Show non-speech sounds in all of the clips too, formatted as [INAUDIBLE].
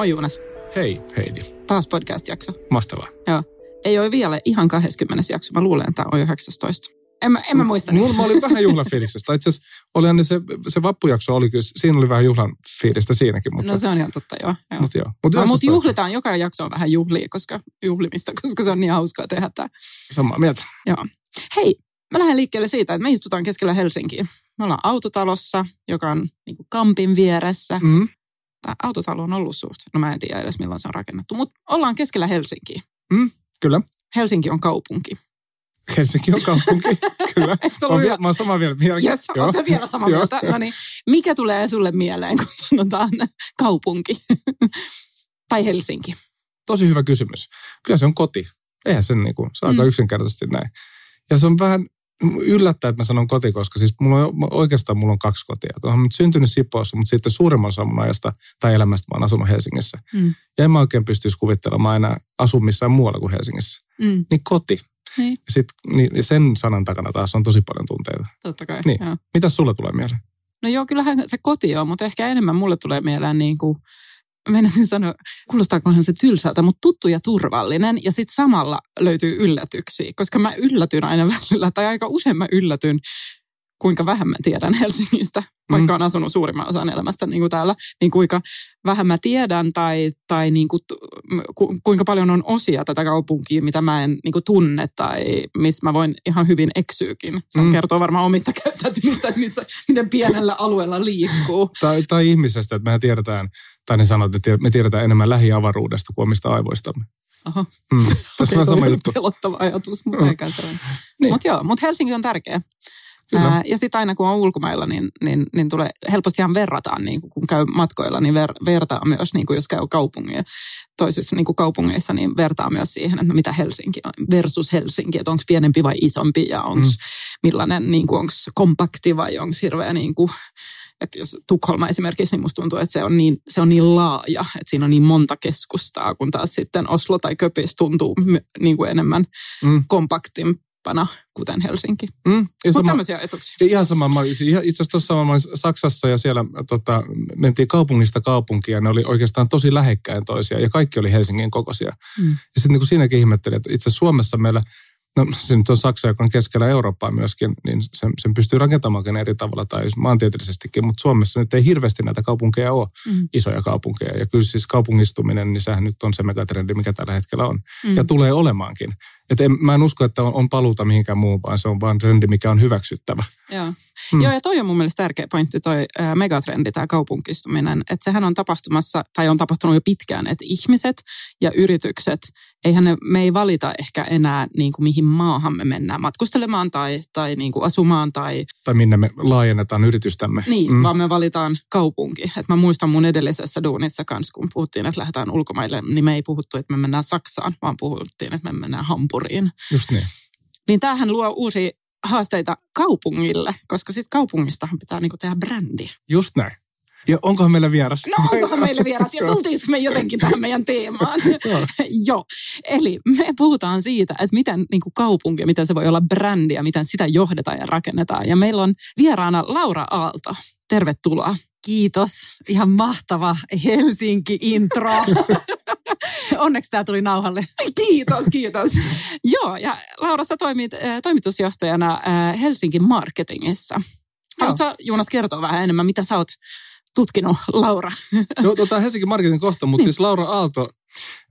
Moi Juunas. Hei Heidi. Taas podcast-jakso. Mahtavaa. Joo. Ei ole vielä ihan 20 jakso. Mä luulen, että tämä on 19. En mä, en mä muista. Mulla mä oli vähän juhlafiiliksestä. Itse asiassa se, se vappujakso oli kyllä, siinä oli vähän juhlan fiilistä siinäkin. Mutta, no se on ihan totta, joo. joo. Mutta joo. Mut no, mutta juhlitaan, joka jakso on vähän juhlia, koska, juhlimista, koska se on niin hauskaa tehdä tämä. Samaa mieltä. Joo. Hei, mä lähden liikkeelle siitä, että me istutaan keskellä Helsinkiä. Me ollaan autotalossa, joka on niin kuin kampin vieressä. Mm. Autotalo on ollut suht. No mä en tiedä edes milloin se on rakennettu, mutta ollaan keskellä Helsinkiä. Mm, kyllä. Helsinki on kaupunki. Helsinki on kaupunki, [LAUGHS] kyllä. Eikö Mä, oon, mä oon samaa mieltä. Vielä, Yes, oletko vielä samaa mieltä? No niin. Mikä tulee sulle mieleen, kun sanotaan kaupunki? [LAUGHS] tai Helsinki? Tosi hyvä kysymys. Kyllä se on koti. Eihän se niin kuin, se on aika Mm. yksinkertaisesti näin. Ja se on vähän yllättää, että mä sanon koti, koska siis mulla on, oikeastaan mulla on kaksi kotia. Olen nyt syntynyt Sipoossa, mutta sitten suurimman osan mun ajasta tai elämästä mä oon asunut Helsingissä. Mm. Ja en mä oikein pystyisi kuvittelemaan enää asua missään muualla kuin Helsingissä. Mm. Niin koti. Niin, Ja sit, niin, sen sanan takana taas on tosi paljon tunteita. totta kai. Niin. Joo. Mitäs sulle tulee mieleen? No joo, kyllähän se koti on, mutta ehkä enemmän mulle tulee mieleen niin kuin, menisin sanoa, kuulostaakohan se tylsältä, mutta tuttu ja turvallinen. Ja sitten samalla löytyy yllätyksiä, koska mä yllätyn aina [LAUGHS] välillä, tai aika usein mä yllätyn, kuinka vähän mä tiedän Helsingistä, vaikka on asunut suurimman osan elämästä niin kuin täällä, niin kuinka vähän mä tiedän tai, tai niin kuin, ku, kuinka paljon on osia tätä kaupunkia, mitä mä en niin kuin tunne tai missä mä voin ihan hyvin eksyykin. Se Mm. mm. kertoo varmaan omista [LAUGHS] käyttäytymistä, missä, miten pienellä alueella liikkuu. Tai, tai ihmisestä, että mehän tiedetään, tai ne sanoo, että me tiedetään enemmän lähiavaruudesta kuin omista aivoistamme. Oho, Mm. Tässä on sama juttu. pelottava ajatus, mutta Mm. Niin. Mutta joo, mutta Helsinki on tärkeä. Kyllä. Ää, ja sitten aina kun on ulkomailla, niin, niin, niin tulee helpostihan verrataan, niin kun käy matkoilla, niin ver, vertaa myös, niin kuin jos käy kaupungin, toisissa niin kuin kaupungeissa, niin vertaa myös siihen, että mitä Helsinki on versus Helsinki, että onko pienempi vai isompi ja onko Mm. millainen, niin onko kompakti vai onko hirveä niin kuin, että jos Tukholma esimerkiksi, niin musta tuntuu, että se on niin, se on niin laaja, että siinä on niin monta keskustaa, kun taas sitten Oslo tai Köpis tuntuu niin kuin enemmän Mm. kompaktimpana, kuten Helsinki. Mm. Mutta sama, tämmöisiä etuksia. ihan sama, mä olin, ihan- itse asiassa tuossa mä olin Saksassa ja siellä tota, mentiin kaupungista kaupunkiin ja ne oli oikeastaan tosi lähekkäin toisiaan ja kaikki oli Helsingin kokoisia. Mm. Ja sitten niin kuin siinäkin ihmettelin, että itse Suomessa meillä, no se nyt on Saksa, joka on keskellä Eurooppaa myöskin, niin sen, sen pystyy rakentamaankin eri tavalla tai maantieteellisestikin, mutta Suomessa nyt ei hirveästi näitä kaupunkeja ole, Mm. isoja kaupunkeja. Ja kyllä siis kaupungistuminen, niin sehän nyt on se megatrendi, mikä tällä hetkellä on. Mm. Ja tulee olemaankin. Et en, mä en usko, että on, on paluuta mihinkään muuhun, vaan se on vaan trendi, mikä on hyväksyttävä. Joo. Mm. Mm. Joo, ja toi on mun mielestä tärkeä pointti, toi ää, megatrendi, tämä kaupunkistuminen. Että sehän on tapahtumassa, tai on tapahtunut jo pitkään, että ihmiset ja yritykset, eihän ne, me ei valita ehkä enää niin kuin mihin maahan me mennään matkustelemaan tai, tai niin kuin asumaan tai Tai minne me laajennetaan yritystämme. niin, mm. vaan me valitaan kaupunki. Et mä muistan mun edellisessä duunissa kanssa, kun puhuttiin, että lähdetään ulkomaille, niin me ei puhuttu, että me mennään Saksaan, vaan puhuttiin, että me mennään Hampuriin. Just niin. Niin tämähän luo uusia haasteita kaupungille, koska sitten kaupungistahan pitää niinku tehdä brändi. Just näin. Ja onkohan meillä vieras? No onkohan meille vieras ja tultiinko me jotenkin tähän meidän teemaan? Joo. [LAUGHS] Joo, eli me puhutaan siitä, että miten niin kuin kaupunki, miten se voi olla brändi ja miten sitä johdetaan ja rakennetaan. Ja meillä on vieraana Laura Aalto. Tervetuloa. Kiitos. Ihan mahtava Helsinki-intro. [LAUGHS] Onneksi tämä tuli nauhalle. Kiitos, kiitos. Joo, ja Laura, sä toimit äh, toimitusjohtajana äh, Helsingin marketingissa. Haluatko Juunas kertoa vähän enemmän, mitä sä oot tutkinut, Laura? No, tota, Helsingin marketin kohta, mutta Niin. siis Laura Aalto,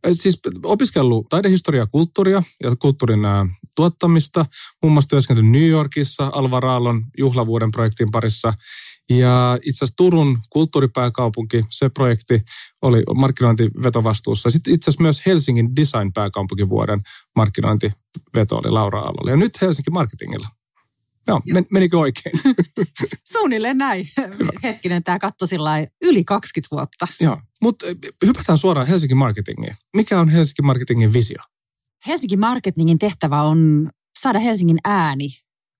äh, siis opiskellut taidehistoriaa, kulttuuria ja kulttuurin ää, tuottamista. Muun muassa työskennellyt New Yorkissa Alvar Aallon juhlavuoden projektin parissa. Ja itse asiassa Turun kulttuuripääkaupunki, se projekti oli markkinointivetovastuussa. Sitten itse asiassa myös Helsingin design-pääkaupunkivuoden markkinointiveto oli Laura Aallolla. Ja nyt Helsinki Marketingilla. Joo, men, menikö oikein? [LAUGHS] Suunnilleen näin. Hetkinen, tämä katto sillä yli 20 vuotta. Joo, mutta hypätään suoraan Helsingin marketingiin. Mikä on Helsingin marketingin visio? Helsingin marketingin tehtävä on saada Helsingin ääni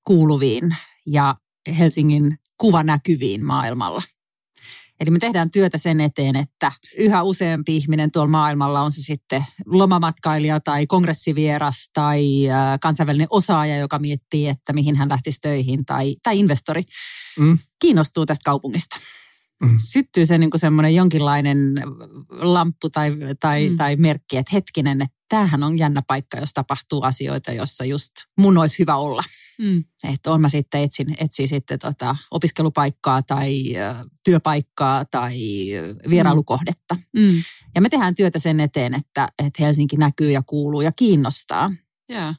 kuuluviin ja Helsingin kuva näkyviin maailmalla. Eli me tehdään työtä sen eteen, että yhä useampi ihminen tuolla maailmalla on se sitten lomamatkailija tai kongressivieras tai äh, kansainvälinen osaaja, joka miettii, että mihin hän lähtisi töihin tai, tai investori, mm. kiinnostuu tästä kaupungista. Mm. Syttyy se niin semmoinen jonkinlainen lamppu tai, tai, mm. tai merkki, että hetkinen, että tämähän on jännä paikka, jos tapahtuu asioita, jossa just mun olisi hyvä olla. Mm. Että on mä sitten etsin, etsin sitten tota opiskelupaikkaa tai työpaikkaa tai vierailukohdetta. Mm. Ja me tehdään työtä sen eteen, että, että Helsinki näkyy ja kuuluu ja kiinnostaa. Yeah.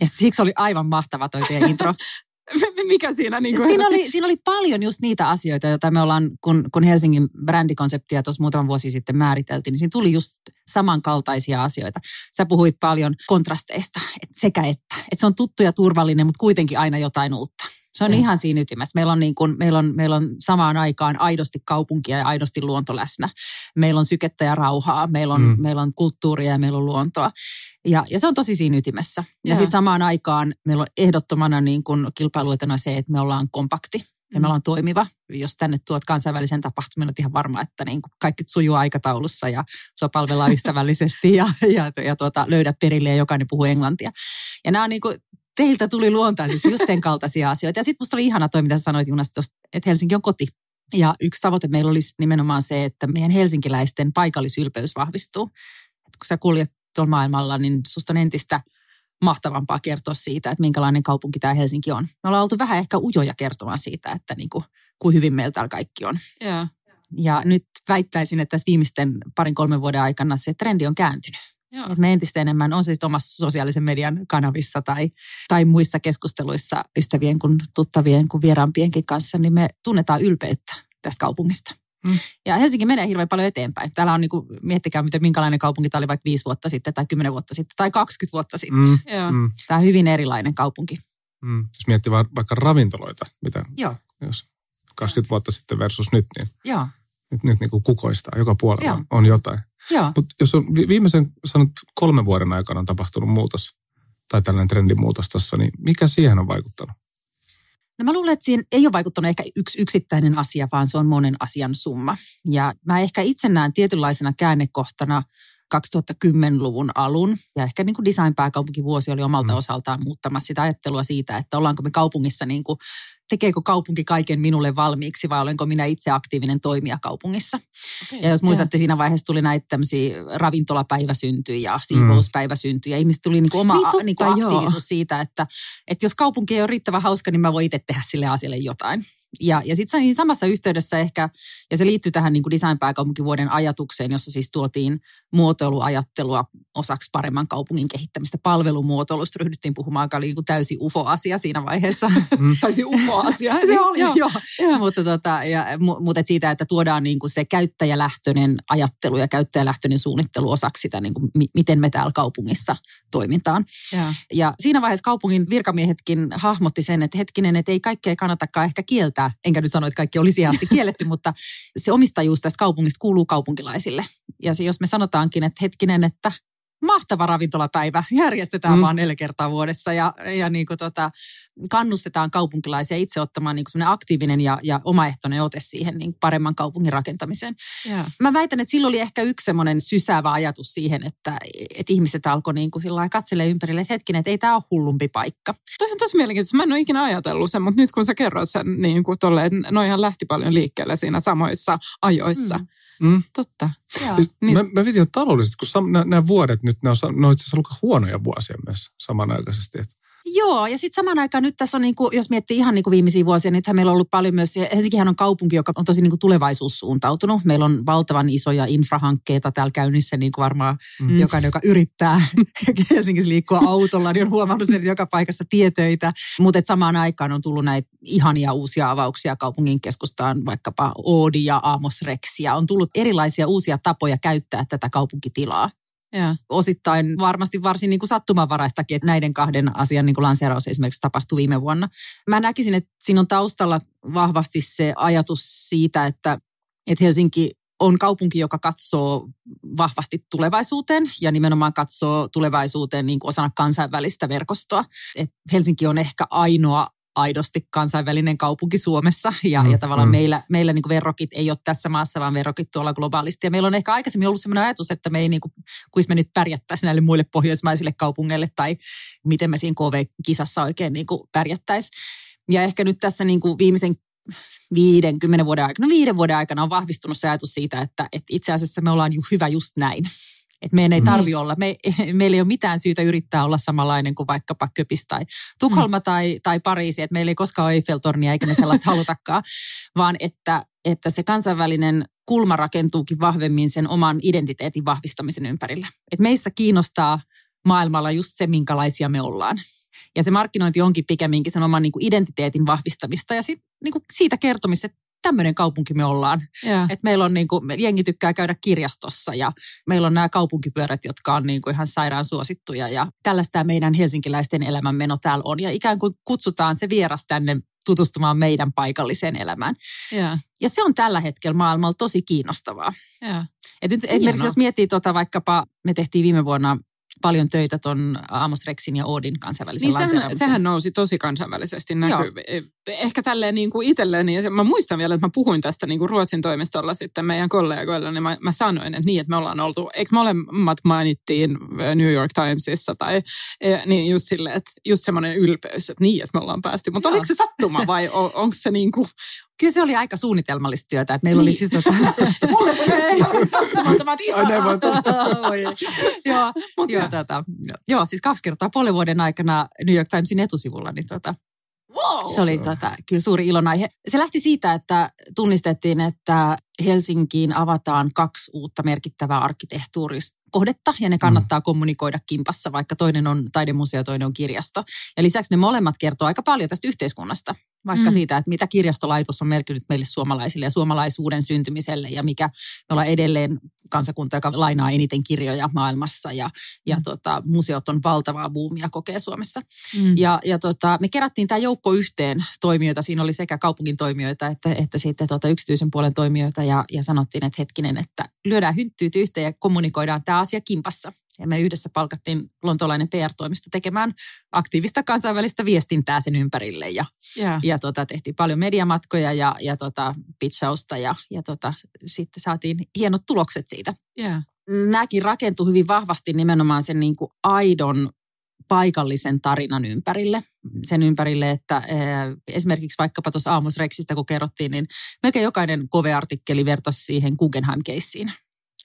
Ja siksi oli aivan mahtava toi teidän intro. [LAUGHS] Mikä siinä niin kuin siinä, oli, siinä oli paljon just niitä asioita, joita me ollaan, kun, kun Helsingin brändikonseptia tuossa muutama vuosi sitten määriteltiin, niin siinä tuli just samankaltaisia asioita. Sä puhuit paljon kontrasteista, että sekä että. Että se on tuttu ja turvallinen, mutta kuitenkin aina jotain uutta. Se on mm. ihan siinä ytimessä. Meillä on, niin kuin, meillä, on, meillä on samaan aikaan aidosti kaupunkia ja aidosti luonto läsnä. Meillä on sykettä ja rauhaa, meillä on, mm. meillä on kulttuuria ja meillä on luontoa. Ja, ja se on tosi siinä ytimessä. Ja, ja. sitten samaan aikaan meillä on ehdottomana niin kuin kilpailuetena se, että me ollaan kompakti. Ja me mm. ollaan toimiva. Jos tänne tuot kansainvälisen tapahtuman, on ihan varma, että niin kuin kaikki sujuu aikataulussa ja sua palvellaan [LAUGHS] ystävällisesti ja, ja, ja tuota, löydät perille ja jokainen puhuu englantia. Ja nämä on niin kuin teiltä tuli luontaisesti just sen kaltaisia [LAUGHS] asioita. Ja sitten musta oli ihana toi, mitä sä sanoit Junas, että Helsinki on koti. Ja yksi tavoite meillä olisi nimenomaan se, että meidän helsinkiläisten paikallisylpeys vahvistuu. Et kun sä kuljet tuolla maailmalla, niin susta on entistä mahtavampaa kertoa siitä, että minkälainen kaupunki tämä Helsinki on. Me ollaan oltu vähän ehkä ujoja kertomaan siitä, että niin kuin, kuin hyvin meillä täällä kaikki on. Yeah. Ja nyt väittäisin, että tässä viimeisten parin kolmen vuoden aikana se trendi on kääntynyt. Joo. me entistä enemmän on siis omassa sosiaalisen median kanavissa tai, tai muissa keskusteluissa ystävien kuin tuttavien kuin vieraampienkin kanssa, niin me tunnetaan ylpeyttä tästä kaupungista. Mm. Ja Helsinki menee hirveän paljon eteenpäin. Täällä on, niin kuin, miettikää, miten, minkälainen kaupunki tämä oli vaikka viisi vuotta sitten tai kymmenen vuotta sitten tai 20 vuotta sitten. Mm. Mm. Tämä on hyvin erilainen kaupunki. Mm. Jos miettii vaikka ravintoloita, mitä Joo. jos 20 vuotta sitten versus nyt, niin Joo. nyt, nyt niin kuin kukoistaa. Joka puolella Joo. on jotain. Mutta jos on viimeisen sanot, kolmen vuoden aikana on tapahtunut muutos tai tällainen trendimuutos tuossa, niin mikä siihen on vaikuttanut? No mä luulen, että siihen ei ole vaikuttanut ehkä yksi yksittäinen asia, vaan se on monen asian summa. Ja mä ehkä itse näen tietynlaisena käännekohtana 2010-luvun alun. Ja ehkä niin kuin design-pääkaupunkivuosi oli omalta mm. osaltaan muuttamassa sitä ajattelua siitä, että ollaanko me kaupungissa niin kuin tekeekö kaupunki kaiken minulle valmiiksi vai olenko minä itse aktiivinen toimija kaupungissa. Okay, ja jos muistatte, yeah. siinä vaiheessa tuli näitä tämmöisiä ravintolapäiväsyntyjä ja siivouspäiväsyntyjä. Mm. Ihmiset tuli niin kuin oma niin totta, niin kuin aktiivisuus joo. siitä, että, että jos kaupunki ei ole riittävän hauska, niin mä voin itse tehdä sille asialle jotain. Ja, ja sitten siinä samassa yhteydessä ehkä, ja se liittyy tähän niin kuin design-pääkaupunkivuoden ajatukseen, jossa siis tuotiin muotoiluajattelua osaksi paremman kaupungin kehittämistä. Palvelumuotoilusta ryhdyttiin puhumaan, joka oli niin kuin täysin ufo-asia siinä vaiheessa. Mm. [LAUGHS] täysin ufo-asia. [LAUGHS] se oli, joo. joo. joo. Mutta, tota, ja, mutta siitä, että tuodaan niin kuin se käyttäjälähtöinen ajattelu ja käyttäjälähtöinen suunnittelu osaksi sitä, niin kuin, miten me täällä kaupungissa toimintaan. Ja. ja siinä vaiheessa kaupungin virkamiehetkin hahmotti sen, että hetkinen, että ei kaikkea kannatakaan ehkä kieltää. Enkä nyt sano, että kaikki olisi ihan [LAUGHS] kielletty, mutta se omistajuus tästä kaupungista kuuluu kaupunkilaisille. Ja se, jos me sanotaankin, että hetkinen, että mahtava ravintolapäivä. Järjestetään mm. vaan neljä kertaa vuodessa ja, ja niin kuin tota, kannustetaan kaupunkilaisia itse ottamaan niin kuin aktiivinen ja, ja omaehtoinen ote siihen niin paremman kaupungin rakentamiseen. Yeah. Mä väitän, että silloin oli ehkä yksi semmoinen sysäävä ajatus siihen, että, että ihmiset alkoi niin kuin katselemaan ympärille, että hetkinen, että ei tämä ole hullumpi paikka. Toi on tosi mielenkiintoista. Mä en ole ikinä ajatellut sen, mutta nyt kun sä kerroit sen niin kuin tolle, että noihan lähti paljon liikkeelle siinä samoissa ajoissa. Mm. Mm. Totta. Niin. Mä, mä vitin taloudellisesti, kun sam, nämä, nämä vuodet nyt, ne on, ne on itse asiassa ollut huonoja vuosia myös samanaikaisesti. Että Joo, ja sitten samaan aikaan nyt tässä on, niin kuin, jos miettii ihan niin kuin viimeisiä vuosia, nythän meillä on ollut paljon myös, Helsinkihän on kaupunki, joka on tosi niin kuin tulevaisuussuuntautunut. Meillä on valtavan isoja infrahankkeita täällä käynnissä, niin kuin varmaan mm. jokainen, joka yrittää [LAUGHS] Helsingissä liikkua autolla, niin on huomannut sen joka paikassa tietöitä. Mutta samaan aikaan on tullut näitä ihania uusia avauksia kaupungin keskustaan, vaikkapa Oodi ja Aamos Rex, ja on tullut erilaisia uusia tapoja käyttää tätä kaupunkitilaa. Ja. Osittain varmasti varsin niin kuin sattumanvaraistakin, että näiden kahden asian niin kuin lanseeraus esimerkiksi tapahtui viime vuonna. Mä näkisin, että siinä on taustalla vahvasti se ajatus siitä, että, että Helsinki on kaupunki, joka katsoo vahvasti tulevaisuuteen ja nimenomaan katsoo tulevaisuuteen niin kuin osana kansainvälistä verkostoa. Et Helsinki on ehkä ainoa aidosti kansainvälinen kaupunki Suomessa ja, mm, ja tavallaan mm. meillä, meillä niin verrokit ei ole tässä maassa, vaan verrokit tuolla globaalisti. Ja meillä on ehkä aikaisemmin ollut sellainen ajatus, että me ei niin kuin, kuis me nyt pärjättäisiin näille muille pohjoismaisille kaupungeille tai miten me siinä KV-kisassa oikein niin kuin pärjättäisiin. Ja ehkä nyt tässä niin kuin viimeisen viiden, kymmenen vuoden aikana, no viiden vuoden aikana on vahvistunut se ajatus siitä, että, että itse asiassa me ollaan ju hyvä just näin. Että meidän ei tarvi mm. olla, me, [LAUGHS] meillä ei ole mitään syytä yrittää olla samanlainen kuin vaikkapa Köpis tai Tukholma mm. tai, tai Pariisi, että meillä ei koskaan ole Eiffeltornia eikä me sellaista [LAUGHS] halutakaan, vaan että, että se kansainvälinen kulma rakentuukin vahvemmin sen oman identiteetin vahvistamisen ympärillä. Että meissä kiinnostaa maailmalla just se, minkälaisia me ollaan. Ja se markkinointi onkin pikemminkin sen oman niin kuin identiteetin vahvistamista ja sit, niin kuin siitä kertomista, että tämmöinen kaupunki me ollaan. Yeah. Et meillä on niin kuin, jengi tykkää käydä kirjastossa ja meillä on nämä kaupunkipyörät, jotka on niin kuin ihan sairaan suosittuja. Ja tällaista meidän helsinkiläisten elämänmeno täällä on. Ja ikään kuin kutsutaan se vieras tänne tutustumaan meidän paikalliseen elämään. Yeah. Ja se on tällä hetkellä maailmalla tosi kiinnostavaa. Yeah. Et nyt esimerkiksi jos miettii tuota vaikkapa, me tehtiin viime vuonna paljon töitä ton Amos Rexin ja Oodin kansainvälisen niin sehän, sehän nousi tosi kansainvälisesti näkyy. Ehkä tälleen niin kuin itselleni, ja mä muistan vielä, että mä puhuin tästä niin kuin Ruotsin toimistolla sitten meidän kollegoille, niin mä, mä sanoin, että niin, että me ollaan oltu, eikö molemmat mainittiin New York Timesissa tai niin just silleen, että just semmoinen ylpeys, että niin, että me ollaan päästy. Mutta oliko se sattuma vai [LAUGHS] on, onko se niin kuin, Kyllä se oli aika suunnitelmallista työtä, että meillä niin. oli siis tota... [LAUGHS] Mulle [LAUGHS] ei sattumattomat ihan. joo, joo, tota, joo, siis kaksi kertaa puolen vuoden aikana New York Timesin etusivulla, niin tota, Wow. Se oli tota, kyllä suuri ilonaihe. Se lähti siitä, että tunnistettiin, että Helsinkiin avataan kaksi uutta merkittävää arkkitehtuurista kohdetta ja ne mm. kannattaa mm. kommunikoida kimpassa, vaikka toinen on taidemuseo ja toinen on kirjasto. Ja lisäksi ne molemmat kertoo aika paljon tästä yhteiskunnasta, vaikka mm. siitä, että mitä kirjastolaitos on merkinnyt meille suomalaisille ja suomalaisuuden syntymiselle ja mikä me ollaan edelleen kansakunta, joka lainaa eniten kirjoja maailmassa ja, ja mm. tota, museot on valtavaa buumia kokee Suomessa. Mm. Ja, ja tota, me kerättiin tämä joukko yhteen toimijoita, siinä oli sekä kaupungin toimijoita että, että sitten tota yksityisen puolen toimijoita ja, ja sanottiin, että hetkinen, että lyödään hynttyyt yhteen ja kommunikoidaan tämä asia kimpassa. Ja me yhdessä palkattiin lontolainen PR-toimisto tekemään aktiivista kansainvälistä viestintää sen ympärille. Ja, yeah. ja tota, tehtiin paljon mediamatkoja ja, ja tota, pitchausta ja, ja tota, sitten saatiin hienot tulokset siitä. Yeah. Nämäkin rakentuu hyvin vahvasti nimenomaan sen niin kuin aidon paikallisen tarinan ympärille. Sen ympärille, että esimerkiksi vaikkapa tuossa Amos Rexistä, kun kerrottiin, niin melkein jokainen kove-artikkeli vertasi siihen Guggenheim-keissiin.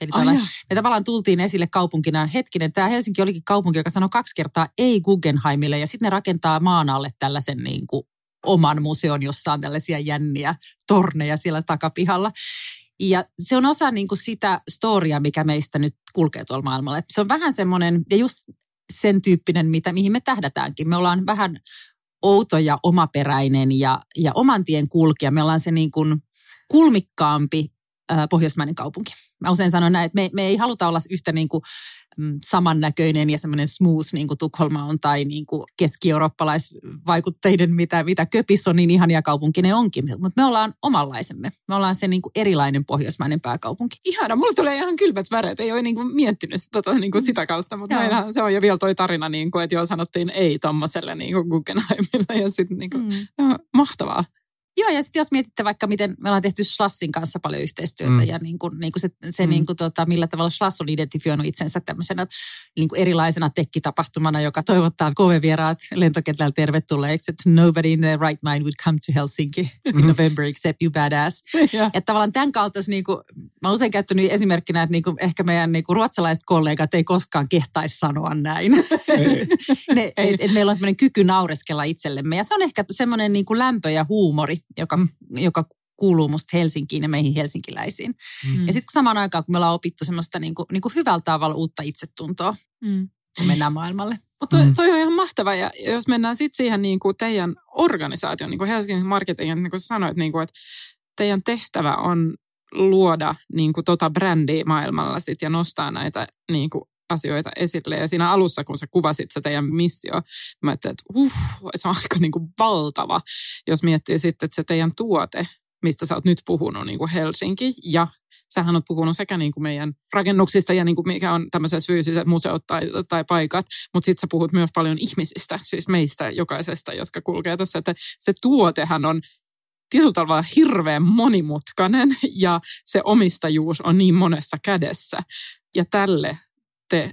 Eli tavallaan, me tavallaan tultiin esille kaupunkina, hetkinen, tämä Helsinki olikin kaupunki, joka sanoi kaksi kertaa ei Guggenheimille, ja sitten ne rakentaa maan alle tällaisen niin kuin oman museon, jossa on tällaisia jänniä torneja siellä takapihalla. Ja se on osa niin kuin sitä storia, mikä meistä nyt kulkee tuolla maailmalla. Et se on vähän semmoinen, ja just sen tyyppinen, mitä, mihin me tähdätäänkin. Me ollaan vähän outo ja omaperäinen ja, ja oman tien kulkija. Me ollaan se niin kuin kulmikkaampi pohjoismainen kaupunki. Mä usein sanon näin, että me, me ei haluta olla yhtä niin kuin, mm, samannäköinen ja semmoinen smooth niin kuin Tukholma on tai niin kuin keski-eurooppalaisvaikutteiden, mitä, mitä Köpis on, niin ihania kaupunki ne onkin. Mutta me ollaan omanlaisemme. Me ollaan se niin kuin erilainen pohjoismainen pääkaupunki. Ihana, mulle tulee ihan kylmät väreet. Ei ole niin kuin miettinyt tota, niin kuin sitä kautta, mutta meillähän se on jo vielä toi tarina, niin kuin, että joo sanottiin ei tommoselle niin kuin Guggenheimille ja sitten niin kuin, mm. mahtavaa. Joo, ja sitten jos mietitte vaikka, miten me ollaan tehty Schlassin kanssa paljon yhteistyötä mm. ja niin kuin, niin kuin se, se mm. niin kuin, tota, millä tavalla Schlass on identifioinut itsensä tämmöisenä niin kuin erilaisena tekkitapahtumana, joka toivottaa KV-vieraat lentokentällä tervetulleeksi, että nobody in their right mind would come to Helsinki in mm. November except you badass. [LAUGHS] yeah. Että tavallaan tämän kaltaisi, niin kuin, mä oon usein käyttänyt esimerkkinä, että niin kuin, ehkä meidän niin kuin, ruotsalaiset kollegat ei koskaan kehtaisi sanoa näin. [LAUGHS] ne, et, et meillä on semmoinen kyky naureskella itsellemme ja se on ehkä semmoinen niin kuin lämpö ja huumori, joka, joka kuuluu musta Helsinkiin ja meihin helsinkiläisiin. Mm. Ja sitten samaan aikaan, kun me ollaan opittu semmoista niin kuin, niin kuin hyvällä tavalla uutta itsetuntoa, mm. kun mennään maailmalle. Mutta toi, mm. toi on ihan mahtava. Ja jos mennään sitten siihen niin kuin teidän organisaation, niin kuin Helsingin marketingin, niin kuin sanoit, niin kuin, että teidän tehtävä on luoda niin kuin tota brändiä maailmalla sit ja nostaa näitä niin kuin asioita esille. Ja siinä alussa, kun sä kuvasit se teidän missio, mä ajattelin, että uh, se on aika niin kuin valtava, jos miettii sitten, että se teidän tuote, mistä sä oot nyt puhunut, niin kuin Helsinki ja sähän oot puhunut sekä niin kuin meidän rakennuksista ja niin kuin mikä on tämmöiset fyysiset museot tai, tai paikat, mutta sitten sä puhut myös paljon ihmisistä, siis meistä jokaisesta, jotka kulkee tässä, että se tuotehan on tietyllä tavalla hirveän monimutkainen ja se omistajuus on niin monessa kädessä. Ja tälle te,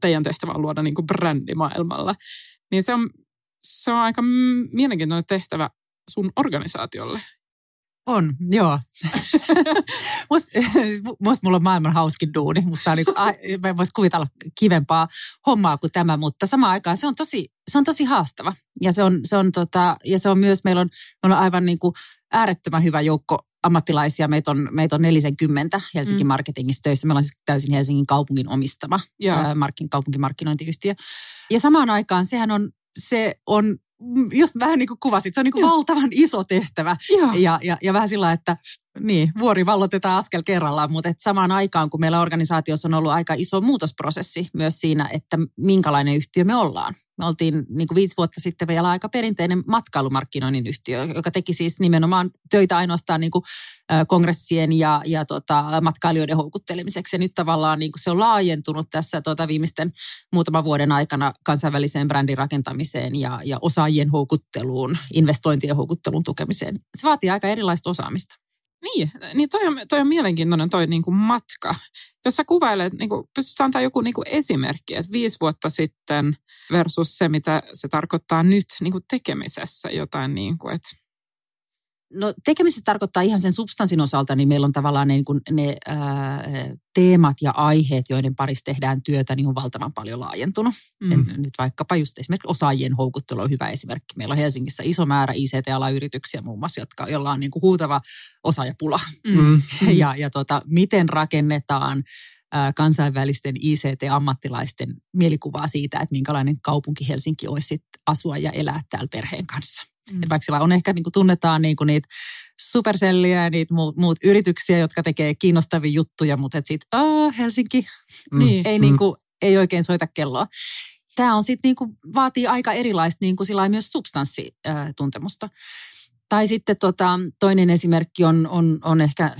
teidän tehtävä on luoda niin kuin brändi maailmalla. Niin se on, se on aika mielenkiintoinen tehtävä sun organisaatiolle. On, joo. [LAUGHS] musta, [LAUGHS] must mulla on maailman hauskin duuni. Musta on niinku, mä vois kuvitella kivempaa hommaa kuin tämä, mutta samaan aikaan se on tosi, se on tosi haastava. Ja se on, se on, tota, ja se on myös, meillä on, meillä on aivan niinku äärettömän hyvä joukko ammattilaisia. Meitä on, meitä on 40 Helsingin mm. marketingissa töissä. Meillä on siis täysin Helsingin kaupungin omistama ää, markkin, kaupunkimarkkinointiyhtiö. Ja samaan aikaan sehän on, se on just vähän niin kuin kuvasit, se on niin kuin valtavan iso tehtävä. Ja, ja, ja vähän sillä että niin, vuori vallotetaan askel kerrallaan, mutta et samaan aikaan, kun meillä organisaatiossa on ollut aika iso muutosprosessi myös siinä, että minkälainen yhtiö me ollaan. Me oltiin niin kuin viisi vuotta sitten vielä aika perinteinen matkailumarkkinoinnin yhtiö, joka teki siis nimenomaan töitä ainoastaan niin kuin kongressien ja, ja tota, matkailijoiden houkuttelemiseksi. Ja nyt tavallaan niin kuin se on laajentunut tässä tota, viimeisten muutaman vuoden aikana kansainväliseen brändin rakentamiseen ja, ja osaajien houkutteluun, investointien houkuttelun tukemiseen. Se vaatii aika erilaista osaamista. Niin, niin toi, on, toi on mielenkiintoinen toi niin kuin matka. Jos sä kuvailet, niin kuin, pystytkö antaa joku niin kuin esimerkki, että viisi vuotta sitten versus se, mitä se tarkoittaa nyt niin kuin tekemisessä jotain, niin kuin, että No tekemisessä tarkoittaa ihan sen substanssin osalta, niin meillä on tavallaan ne, niin ne ää, teemat ja aiheet, joiden parissa tehdään työtä, niin on valtavan paljon laajentunut. Mm. nyt vaikkapa just esimerkiksi osaajien houkuttelu on hyvä esimerkki. Meillä on Helsingissä iso määrä ICT-alayrityksiä muun muassa, jotka, joilla on niin kuin huutava osaajapula. Mm. [LAUGHS] ja ja tota, miten rakennetaan kansainvälisten ICT-ammattilaisten mielikuvaa siitä, että minkälainen kaupunki Helsinki olisi asua ja elää täällä perheen kanssa. Mm. Että vaikka sillä on ehkä niin kuin tunnetaan niin kuin niitä superselliä ja niitä muut, muut yrityksiä, jotka tekee kiinnostavia juttuja, mutta sitten Helsinki mm. niin, ei, mm. niin kuin, ei oikein soita kelloa. Tämä on sitten niin kuin, vaatii aika erilaista niin kuin sillä myös substanssituntemusta. Tai sitten tota, toinen esimerkki on, on, on ehkä,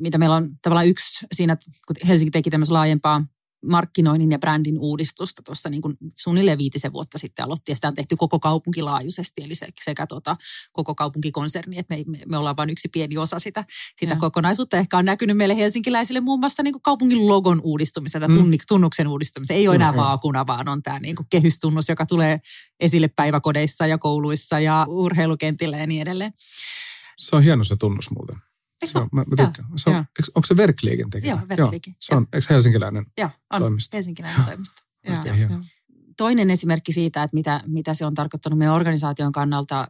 mitä meillä on tavallaan yksi siinä, kun Helsinki teki tämmöistä laajempaa markkinoinnin ja brändin uudistusta tuossa niin kuin suunnilleen viitisen vuotta sitten aloitti. Ja sitä on tehty koko kaupunkilaajuisesti, eli sekä tuota, koko kaupunkikonserni, että me, me, me ollaan vain yksi pieni osa sitä, sitä kokonaisuutta. Ehkä on näkynyt meille helsinkiläisille muun muassa niin kuin kaupungin logon uudistumista, mm. tunnuksen uudistumista. Ei ole enää vaakuna, vaan on tämä niin kuin kehystunnus, joka tulee esille päiväkodeissa ja kouluissa ja urheilukentillä ja niin edelleen. Se on hieno se tunnus muuten. Se on, mä, mä tykkään. Se on, eikö, onko se Verkliiken tekemä? Joo, Verkliiken. Se on, eikö helsinkiläinen Joo, on toimisto? helsinkiläinen toimisto. [GASPS] Joo, joo. Toinen esimerkki siitä, että mitä, mitä se on tarkoittanut meidän organisaation kannalta.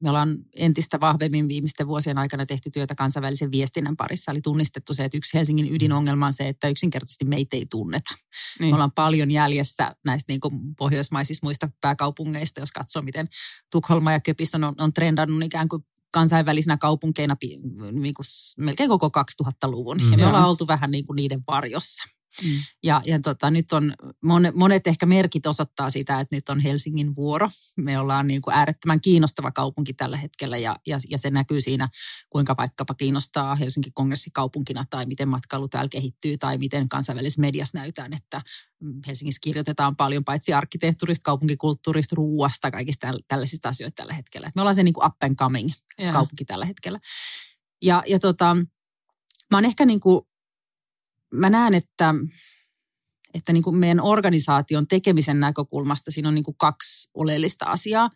me ollaan entistä vahvemmin viimeisten vuosien aikana tehty työtä kansainvälisen viestinnän parissa. Eli tunnistettu se, että yksi Helsingin ydinongelma on se, että yksinkertaisesti meitä ei tunneta. Niin. Me ollaan paljon jäljessä näistä niin kuin pohjoismaisista muista pääkaupungeista, jos katsoo, miten Tukholma ja Köpis on, on trendannut ikään kuin kansainvälisenä kaupunkeina niin kuin melkein koko 2000-luvun. Mm. Ja me ollaan oltu vähän niin kuin niiden varjossa. Mm. Ja, ja tota, nyt on monet, monet ehkä merkit osoittaa sitä, että nyt on Helsingin vuoro. Me ollaan niin kuin äärettömän kiinnostava kaupunki tällä hetkellä ja, ja, ja se näkyy siinä, kuinka vaikkapa kiinnostaa Helsinki kongressikaupunkina tai miten matkailu täällä kehittyy tai miten kansainvälisessä mediassa näytään, että Helsingissä kirjoitetaan paljon paitsi arkkitehtuurista, kaupunkikulttuurista, ruuasta, kaikista tällaisista asioista tällä hetkellä. Me ollaan se niin kuin up and coming yeah. kaupunki tällä hetkellä. Ja, ja tota, mä oon ehkä niin kuin mä näen, että, että niin kuin meidän organisaation tekemisen näkökulmasta siinä on niin kuin kaksi oleellista asiaa.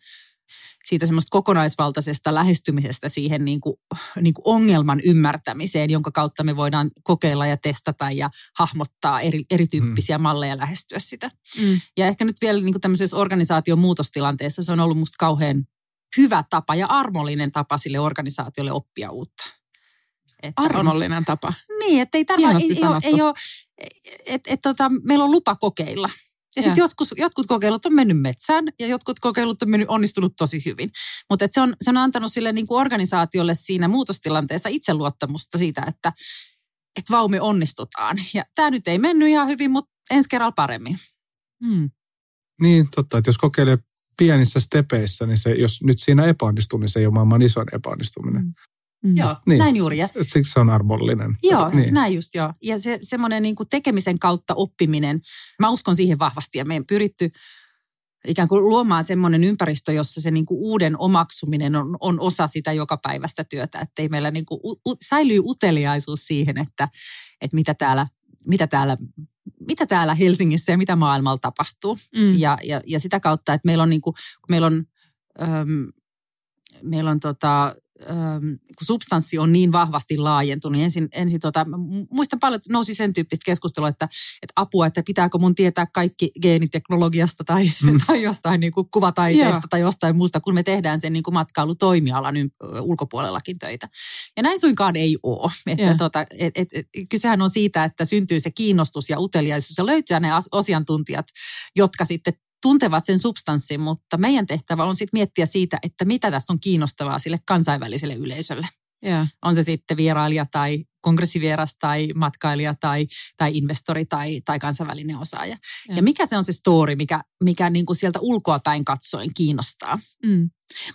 Siitä semmoista kokonaisvaltaisesta lähestymisestä siihen niin kuin, niin kuin ongelman ymmärtämiseen, jonka kautta me voidaan kokeilla ja testata ja hahmottaa eri, erityyppisiä mm. malleja lähestyä sitä. Mm. Ja ehkä nyt vielä niin kuin tämmöisessä organisaation muutostilanteessa se on ollut musta kauhean hyvä tapa ja armollinen tapa sille organisaatiolle oppia uutta. Että Armollinen on, tapa. Niin, että ei tällä ei, ei, ole, ei ole, et, et, tota, meillä on lupa kokeilla. Ja sitten joskus, jotkut kokeilut on mennyt metsään ja jotkut kokeilut on mennyt, onnistunut tosi hyvin. Mutta se on, se on antanut sille niin kuin organisaatiolle siinä muutostilanteessa itseluottamusta siitä, että et vau me onnistutaan. Ja tämä nyt ei mennyt ihan hyvin, mutta ensi kerralla paremmin. Mm. Niin, totta, että jos kokeilee pienissä stepeissä, niin se, jos nyt siinä epäonnistuu, niin se ei ole maailman isoin epäonnistuminen. Mm. Mm. Joo, Niin. näin juuri. Ja, siksi se on armollinen. joo, niin. näin just joo. Ja se semmoinen niin kuin tekemisen kautta oppiminen, mä uskon siihen vahvasti ja meidän pyritty ikään kuin luomaan semmoinen ympäristö, jossa se niin kuin uuden omaksuminen on, on osa sitä jokapäiväistä työtä. Että ei meillä niin kuin, u, u, säilyy uteliaisuus siihen, että, että mitä täällä mitä täällä, mitä täällä Helsingissä ja mitä maailmalla tapahtuu. Mm. Ja, ja, ja sitä kautta, että meillä on, niin kuin, meillä on, äm, meillä on tota, kun substanssi on niin vahvasti laajentunut, niin ensin, ensin tota, muistan paljon, että nousi sen tyyppistä keskustelua, että, että apua, että pitääkö mun tietää kaikki geeniteknologiasta tai, mm. [LAUGHS] tai jostain niin kuin kuvataiteesta Joo. tai jostain muusta, kun me tehdään sen niin kuin matkailutoimialan ulkopuolellakin töitä. Ja näin suinkaan ei ole. [LAUGHS] Että Joo. tota, et, et, et, kysehän on siitä, että syntyy se kiinnostus ja uteliaisuus ja löytää ne as- asiantuntijat, jotka sitten tuntevat sen substanssin, mutta meidän tehtävä on sitten miettiä siitä, että mitä tässä on kiinnostavaa sille kansainväliselle yleisölle. Yeah. On se sitten vierailija tai kongressivieras tai matkailija tai, tai investori tai, tai kansainvälinen osaaja. Joo. Ja mikä se on se story, mikä, mikä niin kuin sieltä ulkoa päin katsoen kiinnostaa? Mm.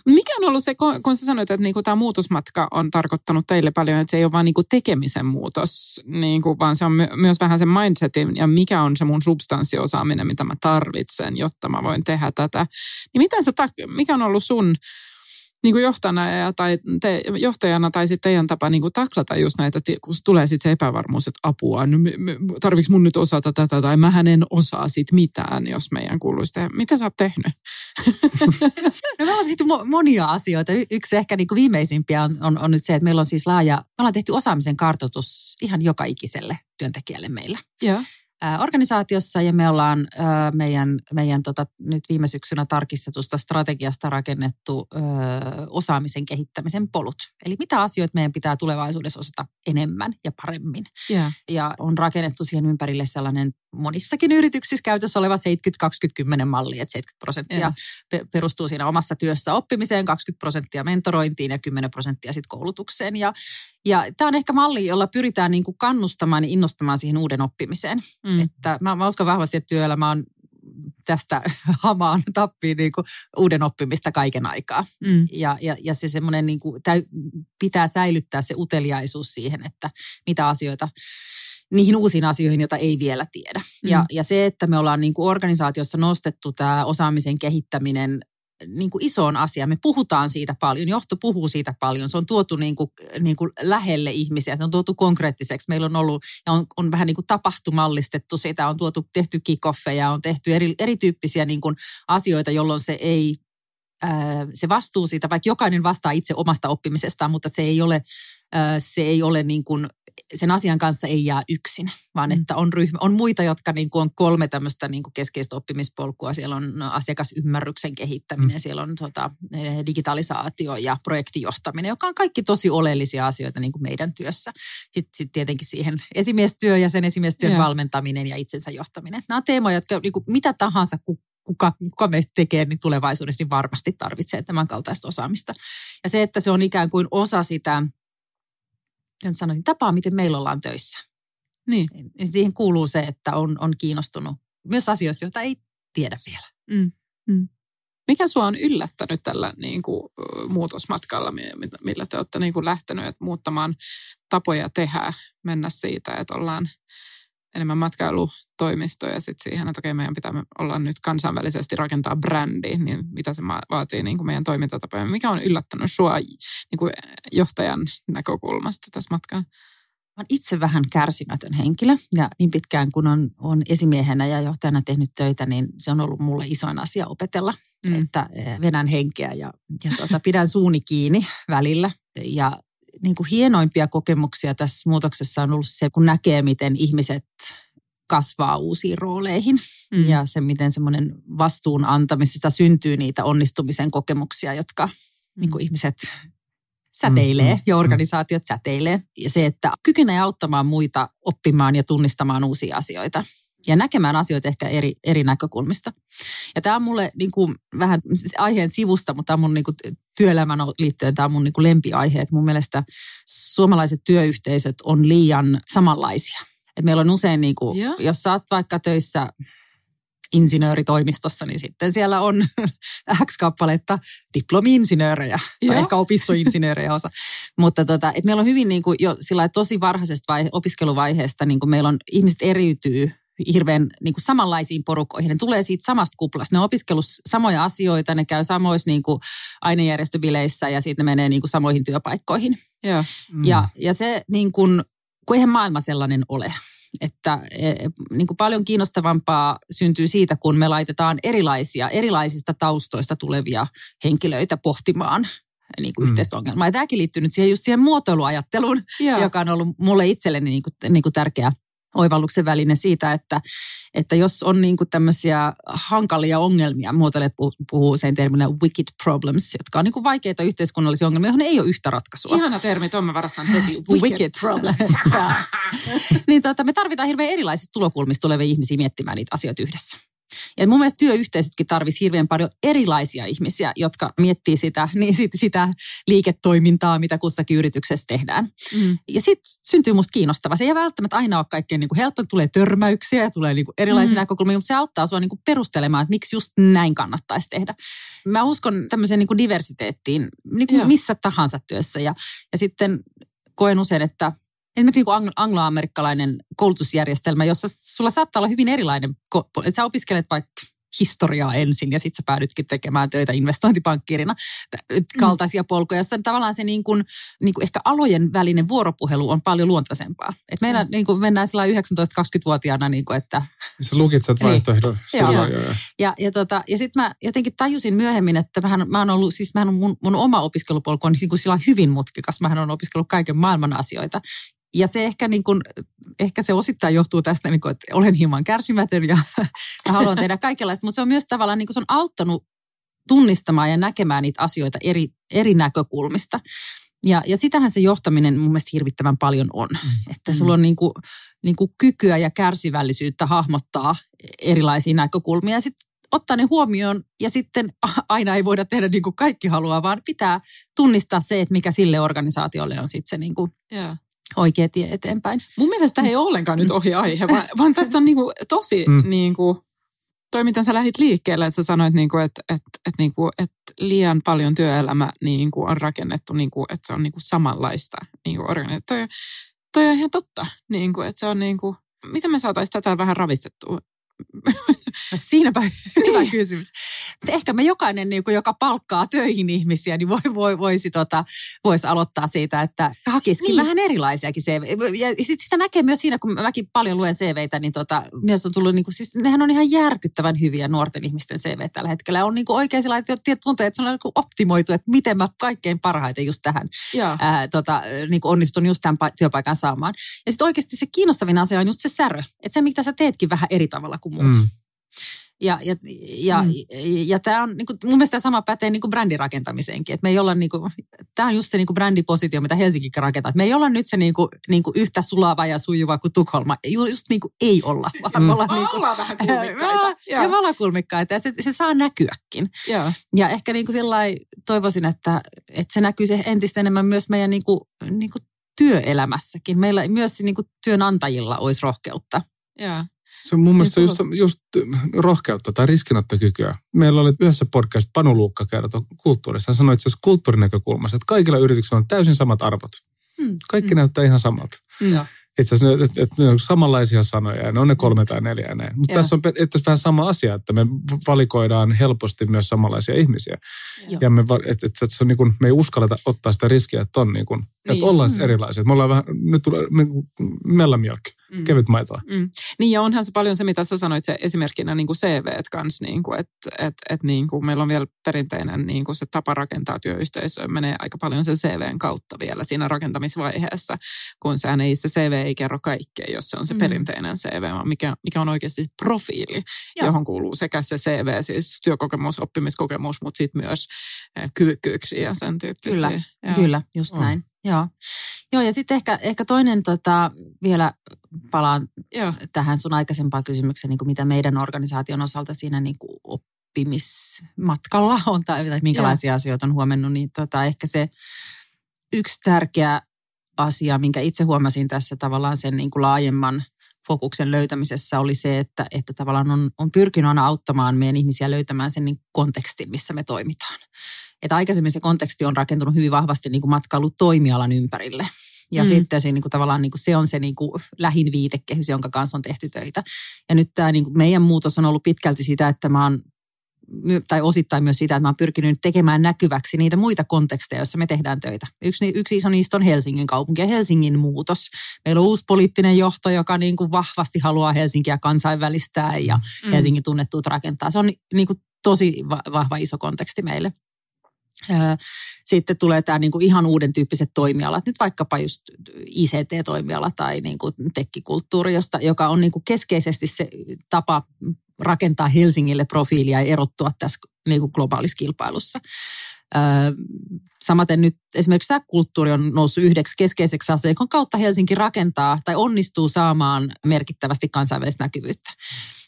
Mikä on ollut se, kun sä sanoit, että niinku tämä muutosmatka on tarkoittanut teille paljon, että se ei ole vain niinku tekemisen muutos, niinku, vaan se on my- myös vähän se mindsetin ja mikä on se mun substanssiosaaminen, mitä mä tarvitsen, jotta mä voin tehdä tätä. Niin miten sä, mikä on ollut sun niin kuin johtajana, ja, tai te, johtajana tai sitten teidän tapa niin kuin taklata just näitä, kun tulee sitten se epävarmuus, että apua, no, tarviks mun nyt osata tätä, tai mähän en osaa sit mitään, jos meidän kuuluisi tehdä. Mitä sä oot tehnyt? [LAUGHS] No me ollaan tehty mo- monia asioita. Y- yksi ehkä niin kuin viimeisimpiä on, on, on nyt se, että meillä on siis laaja, me ollaan tehty osaamisen kartoitus ihan joka ikiselle työntekijälle meillä. Joo. Ää, organisaatiossa ja me ollaan ää, meidän, meidän tota, nyt viime syksynä tarkistetusta strategiasta rakennettu ää, osaamisen kehittämisen polut. Eli mitä asioita meidän pitää tulevaisuudessa osata enemmän ja paremmin. Yeah. Ja on rakennettu siihen ympärille sellainen monissakin yrityksissä käytössä oleva 70-20-10 malli, että 70 prosenttia pe- perustuu siinä omassa työssä oppimiseen, 20 prosenttia mentorointiin ja 10 prosenttia sitten koulutukseen. Ja, ja tämä on ehkä malli, jolla pyritään niin kuin kannustamaan ja innostamaan siihen uuden oppimiseen. Mm. Että mä, mä uskon vahvasti, että työelämä on tästä [LAUGHS] hamaan tappiin niin kuin uuden oppimista kaiken aikaa. Mm. Ja, ja, ja se semmoinen niin kuin, täy, pitää säilyttää se uteliaisuus siihen, että mitä asioita, niihin uusiin asioihin, joita ei vielä tiedä. Mm. Ja, ja se, että me ollaan niin kuin organisaatiossa nostettu tämä osaamisen kehittäminen niin kuin isoon asiaan. Me puhutaan siitä paljon, johto puhuu siitä paljon. Se on tuotu niin kuin, niin kuin lähelle ihmisiä, se on tuotu konkreettiseksi. Meillä on ollut, ja on, on vähän niin kuin tapahtumallistettu sitä, on tuotu, tehty kickoffeja, on tehty eri, erityyppisiä niin kuin asioita, jolloin se ei, se vastuu siitä, vaikka jokainen vastaa itse omasta oppimisestaan, mutta se ei ole, se ei ole niin kuin, sen asian kanssa ei jää yksin, vaan Mm. että on, ryhmä, on muita, jotka niin kuin on kolme tämmöistä niin kuin keskeistä oppimispolkua. Siellä on asiakasymmärryksen kehittäminen, siellä on tota, digitalisaatio ja projektijohtaminen, joka on kaikki tosi oleellisia asioita niin kuin meidän työssä. Sitten sit tietenkin siihen esimiestyö ja sen esimiestyön Joo. valmentaminen ja itsensä johtaminen. Nämä on teemoja, jotka niin kuin mitä tahansa ku- kuka, kuka meistä tekee, niin tulevaisuudessa niin varmasti tarvitsee tämän kaltaista osaamista. Ja se, että se on ikään kuin osa sitä, sanoin, niin tapaa, miten meillä ollaan töissä. Niin. Niin siihen kuuluu se, että on, on kiinnostunut myös asioista, joita ei tiedä vielä. Mm. Mm. Mikä sua on yllättänyt tällä niin kuin, muutosmatkalla, mi- mi- millä te olette niin kuin lähteneet että muuttamaan tapoja tehdä, mennä siitä, että ollaan enemmän matkailutoimisto ja sitten siihen, että okei, meidän pitää olla nyt kansainvälisesti rakentaa brändi, niin mitä se vaatii niin kuin meidän toimintatapoja. Mikä on yllättänyt sua niin kuin johtajan näkökulmasta tässä matkalla? Olen itse vähän kärsimätön henkilö ja niin pitkään kun on, on esimiehenä ja johtajana tehnyt töitä, niin se on ollut mulle isoin asia opetella, Mm. että eh, vedän henkeä ja, ja tuota, pidän suuni kiinni välillä. Ja niin kuin hienoimpia kokemuksia tässä muutoksessa on ollut se, kun näkee, miten ihmiset kasvaa uusiin rooleihin Mm. ja se, miten semmoinen vastuun antamisesta syntyy niitä onnistumisen kokemuksia, jotka niin kuin ihmiset säteilee Mm, mm, ja organisaatiot säteilee. Ja se, että kykenee auttamaan muita oppimaan ja tunnistamaan uusia asioita ja näkemään asioita ehkä eri, eri näkökulmista. Ja tämä on mulle niin kuin, vähän aiheen sivusta, mutta tämä on mun niin kuin, työelämän liittyen tämä on mun niin kuin lempiaihe. Että mun mielestä suomalaiset työyhteisöt on liian samanlaisia. Et meillä on usein, niin kuin, Joo. jos sä oot vaikka töissä insinööritoimistossa, niin sitten siellä on [LAUGHS] X kappaletta diplomi-insinöörejä tai Joo. ehkä opistoinsinöörejä osa. Mutta tota, et meillä on hyvin niin kuin jo sillä tosi varhaisesta vaihe, opiskeluvaiheesta, niin kuin meillä on ihmiset eriytyy hirveän niin kuin samanlaisiin porukkoihin. Ne tulee siitä samasta kuplasta. Ne on opiskellut samoja asioita, ne käy samoissa niin kuin ainejärjestöbileissä ja sitten ne menee niin kuin samoihin työpaikkoihin. Joo. Mm. Ja, ja se niin kuin, kun eihän maailma sellainen ole. Että e, niin kuin paljon kiinnostavampaa syntyy siitä, kun me laitetaan erilaisia, erilaisista taustoista tulevia henkilöitä pohtimaan niin kuin Mm. yhteistä ongelmaa. Ja tämäkin liittyy nyt siihen, just siihen muotoiluajatteluun, Joo. joka on ollut mulle itselleni niin kuin, niin kuin tärkeä oivalluksen väline siitä, että, että jos on niin kuin tämmöisiä hankalia ongelmia, muotoilijat puhuu, sen terminä wicked problems, jotka on niin kuin vaikeita yhteiskunnallisia ongelmia, joihin ei ole yhtä ratkaisua. Ihana termi, tuon mä varastan heti. Wicked problems. [LAUGHS] niin tota, me tarvitaan hirveän erilaisista tulokulmista tulevia ihmisiä miettimään niitä asioita yhdessä. Ja mun mielestä työyhteisötkin tarvisi hirveän paljon erilaisia ihmisiä, jotka miettii sitä, [LAUGHS] niin sit, sitä liiketoimintaa, mitä kussakin yrityksessä tehdään. Mm. Ja sitten syntyy musta kiinnostava. Se ei välttämättä aina ole kaikkein niin kuin helppo, tulee törmäyksiä ja tulee niin kuin erilaisia Mm. näkökulmia, mutta se auttaa sua niin kuin perustelemaan, että miksi just näin kannattaisi tehdä. Mä uskon tämmöiseen niin kuin diversiteettiin niin kuin Joo. missä tahansa työssä ja, ja sitten koen usein, että esimerkiksi niin kuin ang- angloamerikkalainen koulutusjärjestelmä, jossa sulla saattaa olla hyvin erilainen, että sä opiskelet vaikka historiaa ensin ja sitten sä päädytkin tekemään töitä investointipankkiirina kaltaisia polkuja, jossa tavallaan se niin kuin, niin kuin ehkä alojen välinen vuoropuhelu on paljon luontaisempaa. Et meillä niin kuin mennään sillä 19-20-vuotiaana, niin kuin, että Sä lukitset vaihtoehdon. Joo. joo, ja, ja, tota, ja sitten mä jotenkin tajusin myöhemmin, että mähän, mä oon ollut, siis mähän mun, mun oma opiskelupolku on niin kuin sillä hyvin mutkikas. Mähän on opiskellut kaiken maailman asioita. Ja se ehkä, niin kuin, ehkä se osittain johtuu tästä, niin kuin, että olen hieman kärsimätön ja, [LAUGHS] ja haluan tehdä kaikenlaista. Mutta se on myös tavallaan, niin kuin se on auttanut tunnistamaan ja näkemään niitä asioita eri, eri näkökulmista. Ja, ja sitähän se johtaminen mun mielestä hirvittävän paljon on. Että sulla on niin kuin, niin kuin kykyä ja kärsivällisyyttä hahmottaa erilaisia näkökulmia ja sitten ottaa ne huomioon ja sitten aina ei voida tehdä niin kuin kaikki haluaa, vaan pitää tunnistaa se, että mikä sille organisaatiolle on sitten se niin kuin Joo. Oikea tie eteenpäin. Mun mielestä ei ole ollenkaan nyt ohi aihe, vaan, vaan tästä on niinku tosi Mm. mm. niinku, toi miten sä lähdit liikkeelle, että sä sanoit, niinku, että et, et, niinku, et liian paljon työelämä niinku, on rakennettu, niinku, että se on niinku, samanlaista niinku, organisaatio. Toi, toi on ihan totta, niinku, että se on niinku, miten me saataisiin tätä vähän ravistettua? No siinäpä hyvä Niin. kysymys. Ehkä me jokainen, niin kuin, joka palkkaa töihin ihmisiä, niin voi, voi, voisi, tota, voisi aloittaa siitä, että hakisikin Niin. vähän erilaisiakin CV. Ja sit sitä näkee myös siinä, kun mäkin paljon luen CVitä, niin tota, myös on tullut, niin kuin, siis nehän on ihan järkyttävän hyviä nuorten ihmisten CV tällä hetkellä. Ja On niin kuin oikein että tuntuu, että se on niin kuin optimoitu, että miten mä kaikkein parhaiten just tähän ää, tota, niin kuin onnistun just tämän pa- työpaikan saamaan. Ja sitten oikeasti se kiinnostavin asia on just se särö. Että se, mitä sä teetkin vähän eri tavalla kuin muut. Mm. Ja, ja, ja, mm. ja, ja tämä on, niin kuin, mun mielestä tämä sama pätee niin kuin brändin rakentamiseenkin. Että me ei olla, niin kuin, tämä on just se niin kuin brändipositio, mitä Helsinkikin rakentaa. Että me ei olla nyt se niin kuin, niin kuin yhtä sulava ja sujuva kuin Tukholma. Ju- Just niin kuin ei olla, vaan Mm. [LAUGHS] me ollaan niin kuin, ollaan vähän kulmikkaita. ollaan, Joo. ja me ollaan kulmikkaita ja se, se saa näkyäkin. Joo. Ja ehkä niin kuin sillai toivoisin, että, että se näkyisi entistä enemmän myös meidän niin kuin, niin kuin työelämässäkin. Meillä myös niin kuin työnantajilla olisi rohkeutta. Joo. Se on mun mielestä just, just rohkeutta tai riskinottokykyä. Meillä oli yhdessä podcast Panu Luukka kertoi kulttuurista. Hän sanoi itse asiassa kulttuurinäkökulmasta, että kaikilla yrityksillä on täysin samat arvot. Hmm. Kaikki näyttää ihan samalta. Joo. Itse asiassa, että, että ne on samanlaisia sanoja ja ne on ne kolme tai neljä ja näin. Mutta tässä on että vähän sama asia, että me valikoidaan helposti myös samanlaisia ihmisiä. Joo. Ja me, va- että, että se on niin kuin, me ei uskalleta ottaa sitä riskiä, että on niin kuin, että Niin. ollaan Mm. erilaisia. Me ollaan vähän, nyt tulee niin mellamjölkki, Mm. kevyt maitoa. Mm. Niin ja onhan se paljon se, mitä sä sanoit se esimerkkinä niin kuin CV kanssa, niin kuin, että et, et, niin kuin meillä on vielä perinteinen niin kuin se tapa rakentaa työyhteisöä menee aika paljon sen CVn kautta vielä siinä rakentamisvaiheessa, kun sehän ei, se CV ei kerro kaikkea, jos se on se Mm. perinteinen CV, vaan mikä, mikä on oikeasti profiili, Joo. johon kuuluu sekä se CV, siis työkokemus, oppimiskokemus, mutta sitten myös eh, kyvykkyyksiä ja sen tyyppisiä. Kyllä, Joo. Kyllä, just On. näin. Joo. Joo, ja sitten ehkä, ehkä toinen, tota, vielä palaan Joo. tähän sun aikaisempaan kysymykseen, niin kuin mitä meidän organisaation osalta siinä niin kuin oppimismatkalla on, tai minkälaisia asioita on huomannut, niin tota, ehkä se yksi tärkeä asia, minkä itse huomasin tässä tavallaan sen niin kuin laajemman fokuksen löytämisessä oli se, että, että tavallaan on, on pyrkinyt aina auttamaan meidän ihmisiä löytämään sen niin kontekstin, missä me toimitaan. Että aikaisemmin se konteksti on rakentunut hyvin vahvasti niin kuin matkailutoimialan ympärille. Ja mm. sitten se, niin kuin, tavallaan niin kuin, se on se niin kuin, lähin viitekehys, jonka kanssa on tehty töitä. Ja nyt tämä niin kuin, meidän muutos on ollut pitkälti sitä, että mä oon tai osittain myös sitä, että mä oon pyrkinyt tekemään näkyväksi niitä muita konteksteja, joissa me tehdään töitä. Yksi, yksi iso niistä on Helsingin kaupunki ja Helsingin muutos. Meillä on uusi poliittinen johto, joka niin kuin vahvasti haluaa Helsinkiä kansainvälistää ja mm. Helsingin tunnettuut rakentaa. Se on niin kuin tosi vahva iso konteksti meille. Sitten tulee tämä niinku ihan uuden tyyppiset toimialat, nyt vaikkapa just ICT-toimiala tai niinku tekkikulttuuri, josta, joka on niinku keskeisesti se tapa rakentaa Helsingille profiilia ja erottua tässä niinku globaalissa kilpailussa. Samaten nyt esimerkiksi tämä kulttuuri on noussut yhdeksi keskeiseksi asiaksi, jonka kautta Helsinki rakentaa tai onnistuu saamaan merkittävästi kansainvälistä näkyvyyttä.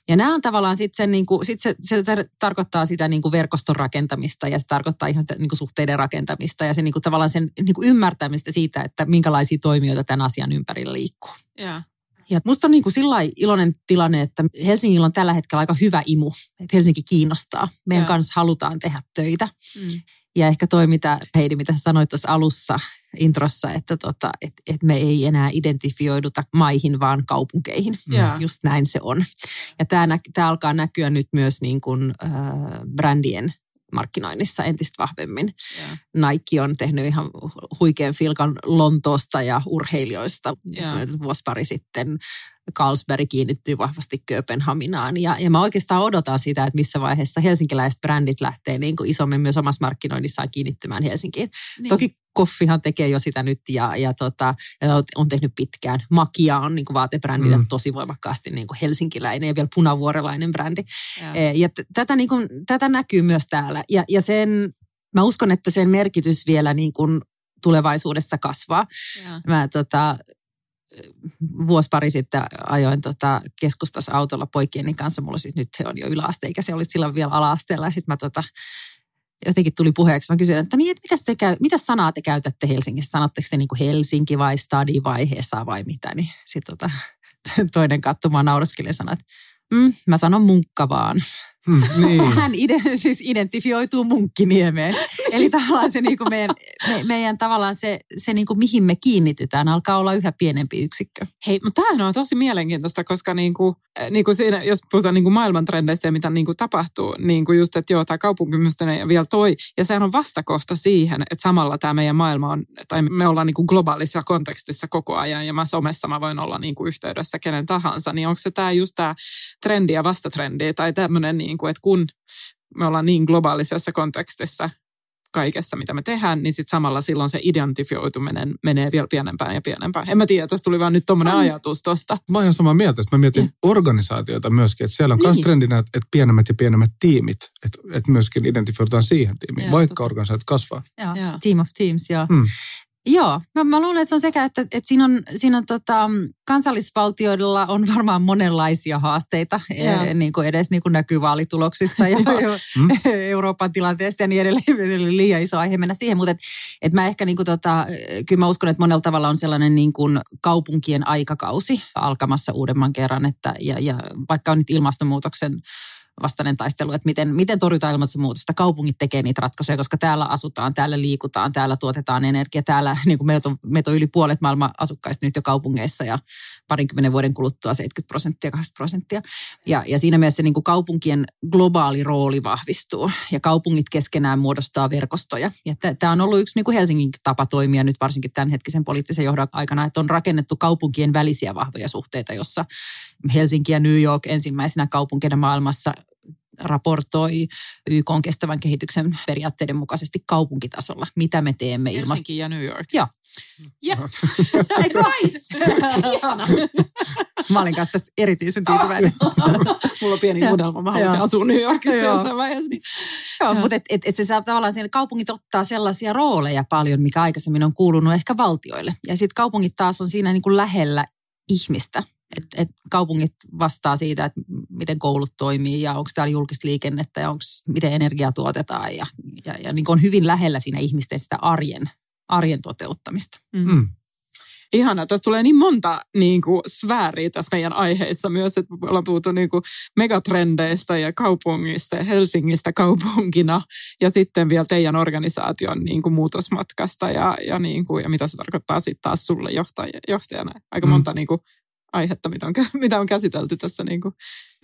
Ja nämä on tavallaan sitten niin kuin, sit se, se tarkoittaa sitä niin kuin verkoston rakentamista ja se tarkoittaa ihan sitä, niin kuin suhteiden rakentamista ja se niin kuin, tavallaan sen niin kuin ymmärtämistä siitä, että minkälaisia toimijoita tämän asian ympärillä liikkuu. Yeah. Ja musta on niin kuin sillä iloinen tilanne, että Helsingillä on tällä hetkellä aika hyvä imu, että Helsinki kiinnostaa. Meidän yeah. kanssa halutaan tehdä töitä. Mm. Ja ehkä toi, mitä Heidi, mitä sanoit tuossa alussa, introssa, että tota, et, et me ei enää identifioiduta maihin, vaan kaupunkeihin. Yeah. Just näin se on. Ja tämä alkaa näkyä nyt myös niin kuin, äh, brändien markkinoinnissa entistä vahvemmin. Yeah. Nike on tehnyt ihan huikean filkan Lontoosta ja urheilijoista yeah. vuosi pari sitten. Carlsberg kiinnittyy vahvasti Kööpenhaminaan. Ja, ja mä oikeastaan odotan sitä, että missä vaiheessa helsinkiläiset brändit lähtee niin kuin isommin myös omassa markkinoinnissaan kiinnittymään Helsinkiin. Niin. Toki Koffihan tekee jo sitä nyt ja, ja, tota, ja on tehnyt pitkään. Makia on niin kuin vaatebrändillä mm. tosi voimakkaasti niin kuin helsinkiläinen ja vielä punavuorelainen brändi. Ja, e, ja t- tätä, niin kuin, tätä näkyy myös täällä. Ja, ja sen, mä uskon, että sen merkitys vielä niin kuin tulevaisuudessa kasvaa. Ja. Mä tota, vuosi pari sitten ajoin tota keskustassa autolla poikieni kanssa. Mulla siis nyt se on jo yläaste, eikä se oli silloin vielä ala-asteella. Sitten mä tota, jotenkin tuli puheeksi. Mä kysyin, että niin, että mitä, te käy, sanaa te käytätte Helsingissä? Sanotteko te niin kuin Helsinki vai stadi vaiheessa vai mitä? Niin sitten tota, [LAUGHS] toinen katsomaan nauraskeli ja sanoi, että mm, mä sanon munkka vaan. Hmm, niin. [LAUGHS] Hän ide, siis identifioituu munkkiniemeen. Eli tavallaan se niin kuin meidän, me, meidän tavallaan se, se niin kuin mihin me kiinnitytään alkaa olla yhä pienempi yksikkö. Hei, mutta tämähän on tosi mielenkiintoista, koska niin kuin, niin kuin siinä, jos puhutaan niin kuin maailmantrendeistä ja mitä niin kuin tapahtuu, niin kuin just, että joo, tämä kaupunkimysteinen ja vielä toi, ja sehän on vastakohta siihen, että samalla tämä meidän maailma on, tai me ollaan niin kuin globaalissa kontekstissa koko ajan, ja mä somessa mä voin olla niin kuin yhteydessä kenen tahansa, niin onko se tämä just tämä trendi ja vastatrendi, tai tämmöinen niin kuin, että kun me ollaan niin globaalisessa kontekstissa kaikessa, mitä me tehdään, niin sitten samalla silloin se identifioituminen menee vielä pienempään ja pienempään. En mä tiedä, tässä tuli vaan nyt tuommoinen ajatus tosta. Mä oon ihan samaa mieltä, että mä mietin ja. organisaatioita myöskin, että siellä on myös niin. trendinä, että pienemmät ja pienemmät tiimit, että, että myöskin identifioidutaan siihen tiimiin, ja, vaikka totta. organisaatiot kasvaa. Joo. Team of Teams, joo. Hmm. Joo, mä, mä luulen, että se on sekä, että, että siinä on, siinä on tota, kansallisvaltioilla on varmaan monenlaisia haasteita, e, niin kuin edes niin kuin näkyy vaalituloksista ja [LAUGHS] mm. [LAUGHS] Euroopan tilanteesta ja niin edelleen. [LAUGHS] liian iso aihe mennä siihen, mutta et, et mä ehkä niin kuin tota, kyllä mä uskon, että monella tavalla on sellainen niin kuin kaupunkien aikakausi alkamassa uudemman kerran, että ja, ja vaikka on nyt ilmastonmuutoksen vastainen taistelu, että miten, miten torjutaan ilmastonmuutosta. Kaupungit tekee niitä ratkaisuja, koska täällä asutaan, täällä liikutaan, täällä tuotetaan energiaa. Täällä [LAUGHS] niin kuin meitä, on, meitä on yli puolet maailman asukkaista nyt jo kaupungeissa ja parinkymmenen vuoden kuluttua 70 prosenttia, 80 prosenttia. Ja, ja siinä mielessä niin kuin kaupunkien globaali rooli vahvistuu ja kaupungit keskenään muodostaa verkostoja. Ja tämä on ollut yksi niin kuin Helsingin tapa toimia nyt varsinkin tämänhetkisen poliittisen johdon aikana, että on rakennettu kaupunkien välisiä vahvoja suhteita, jossa Helsinki ja New York ensimmäisenä kaupunkina maailmassa raportoi YK on kestävän kehityksen periaatteiden mukaisesti kaupunkitasolla, mitä me teemme ilmasta. Helsinki ja New York. Joo. Jep. nice. [LAUGHS] Mä olin kanssa tästä erityisen tyytyväinen. [LAUGHS] Mulla on pieni unelma, mä haluaisin asua New Yorkissa jossain vaiheessa. Niin. Joo, mutta et, et, et se saa tavallaan siellä kaupungit ottaa sellaisia rooleja paljon, mikä aikaisemmin on kuulunut ehkä valtioille. Ja sitten kaupungit taas on siinä niin kuin lähellä ihmistä. Et, et kaupungit vastaa siitä, että miten koulut toimii ja onko täällä julkista liikennettä ja onko, miten energiaa tuotetaan ja, ja, ja niin on hyvin lähellä siinä ihmisten sitä arjen, arjen toteuttamista. Mm. Mm. Ihana, tässä tulee niin monta niin kuin, sfääriä tässä meidän aiheissa myös, että ollaan puhuttu niin kuin, megatrendeistä ja kaupungista ja Helsingistä kaupunkina ja sitten vielä teidän organisaation niin kuin, muutosmatkasta ja, ja, niin kuin, ja mitä se tarkoittaa sitten taas sulle johtaj- johtajana. Aika monta mm. niin kuin, aihetta, mitä on, [LAUGHS] mitä on käsitelty tässä niin kuin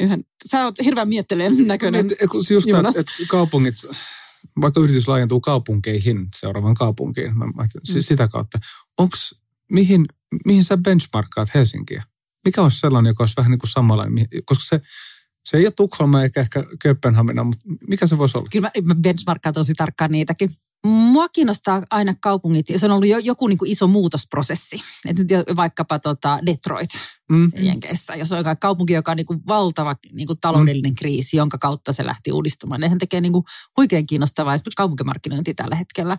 yhden. Sä oot hirveän mietteleen näköinen. Et, just tämä, että kaupungit, vaikka yritys laajentuu kaupunkeihin, seuraavan kaupunkiin, mä, mä, siis mm. sitä kautta. Onks, mihin, mihin sä benchmarkkaat Helsinkiä? Mikä olisi sellainen, joka olisi vähän niin kuin samanlainen, koska se, se ei ole Tukholma eikä ehkä Kööpenhamina, mutta mikä se voisi olla? Kyllä mä benchmarkkaan tosi tarkkaan niitäkin. Mua kiinnostaa aina kaupungit, jos on ollut jo, joku niin kuin iso muutosprosessi. Et nyt vaikkapa tota Detroit mm. Jenkeissä, jos on kaupunki, joka on niin kuin valtava niin kuin taloudellinen mm. kriisi, jonka kautta se lähti uudistumaan. Nehän tekee niin kuin huikean kiinnostavaa esimerkiksi kaupunkimarkkinointi tällä hetkellä.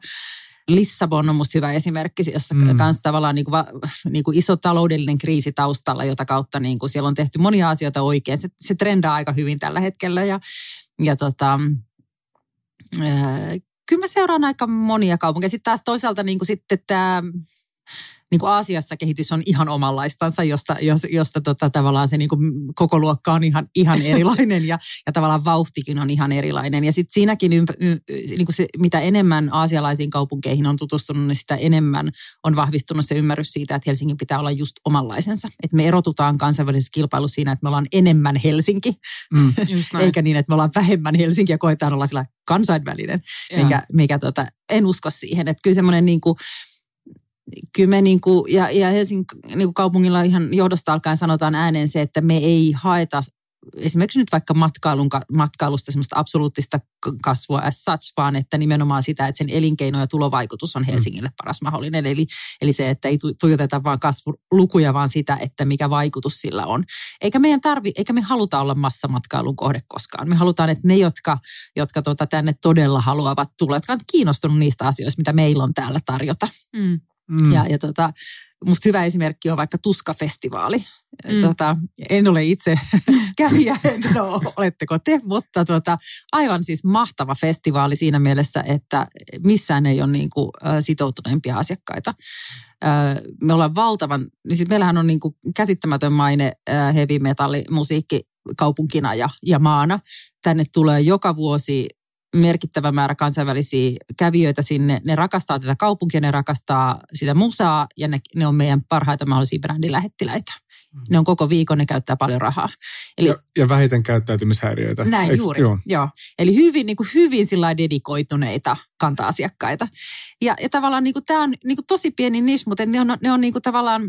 Lissabon on musta hyvä esimerkki, jossa mm. kanssa tavallaan niin kuin, va, niin kuin iso taloudellinen kriisi taustalla, jota kautta niin kuin siellä on tehty monia asioita oikein. Se, se trendaa aika hyvin tällä hetkellä ja, ja tota, kyllä mä seuraan aika monia kaupunkeja. Sitten taas toisaalta niin kuin sitten tämä niin kuin Aasiassa kehitys on ihan omanlaistansa, josta, josta tota, tavallaan se niin kuin koko luokka on ihan, ihan [LAUGHS] erilainen ja, ja tavallaan vauhtikin on ihan erilainen. Ja sitten siinäkin, ympä, y, niin kuin se, mitä enemmän aasialaisiin kaupunkeihin on tutustunut, niin sitä enemmän on vahvistunut se ymmärrys siitä, että Helsingin pitää olla just omanlaisensa. Että me erotutaan kansainvälisessä kilpailussa siinä, että me ollaan enemmän Helsinki, mm, [LAUGHS] eikä niin, että me ollaan vähemmän Helsinki ja koetaan olla sillä kansainvälinen, mikä, mikä tota, en usko siihen. Että kyllä semmoinen niin kuin, kyllä me niin kuin, ja, ja Helsingin niin kuin kaupungilla ihan johdosta alkaen sanotaan ääneen se, että me ei haeta esimerkiksi nyt vaikka matkailun, matkailusta semmoista absoluuttista kasvua as such, vaan että nimenomaan sitä, että sen elinkeino ja tulovaikutus on mm. Helsingille paras mahdollinen. Eli, eli se, että ei tuijoteta vaan kasvulukuja, vaan sitä, että mikä vaikutus sillä on. Eikä meidän tarvi, eikä me haluta olla massamatkailun kohde koskaan. Me halutaan, että ne, jotka, jotka tuota, tänne todella haluavat tulla, jotka on kiinnostunut niistä asioista, mitä meillä on täällä tarjota. Mm. Mm. Ja, ja tota, musta hyvä esimerkki on vaikka Tuska-festivaali. Mm. Tota, en ole itse [LAUGHS] kävijä, en ole, oletteko te, mutta tota, aivan siis mahtava festivaali siinä mielessä, että missään ei ole niin kuin, sitoutuneempia asiakkaita. Me ollaan valtavan, niin siis meillähän on niin kuin käsittämätön maine heavy metallimusiikki kaupunkina ja, ja maana. Tänne tulee joka vuosi merkittävä määrä kansainvälisiä kävijöitä sinne. Ne rakastaa tätä kaupunkia, ne rakastaa sitä musaa ja ne, ne on meidän parhaita mahdollisia brändilähettiläitä. Ne on koko viikon, ne käyttää paljon rahaa. Eli, ja, ja vähiten käyttäytymishäiriöitä. Näin Eiks, juuri, joo. joo. Eli hyvin, niin kuin hyvin sillä dedikoituneita kanta-asiakkaita. Ja, ja tavallaan niin kuin, tämä on niin kuin tosi pieni niche, mutta ne on, ne on niin kuin, tavallaan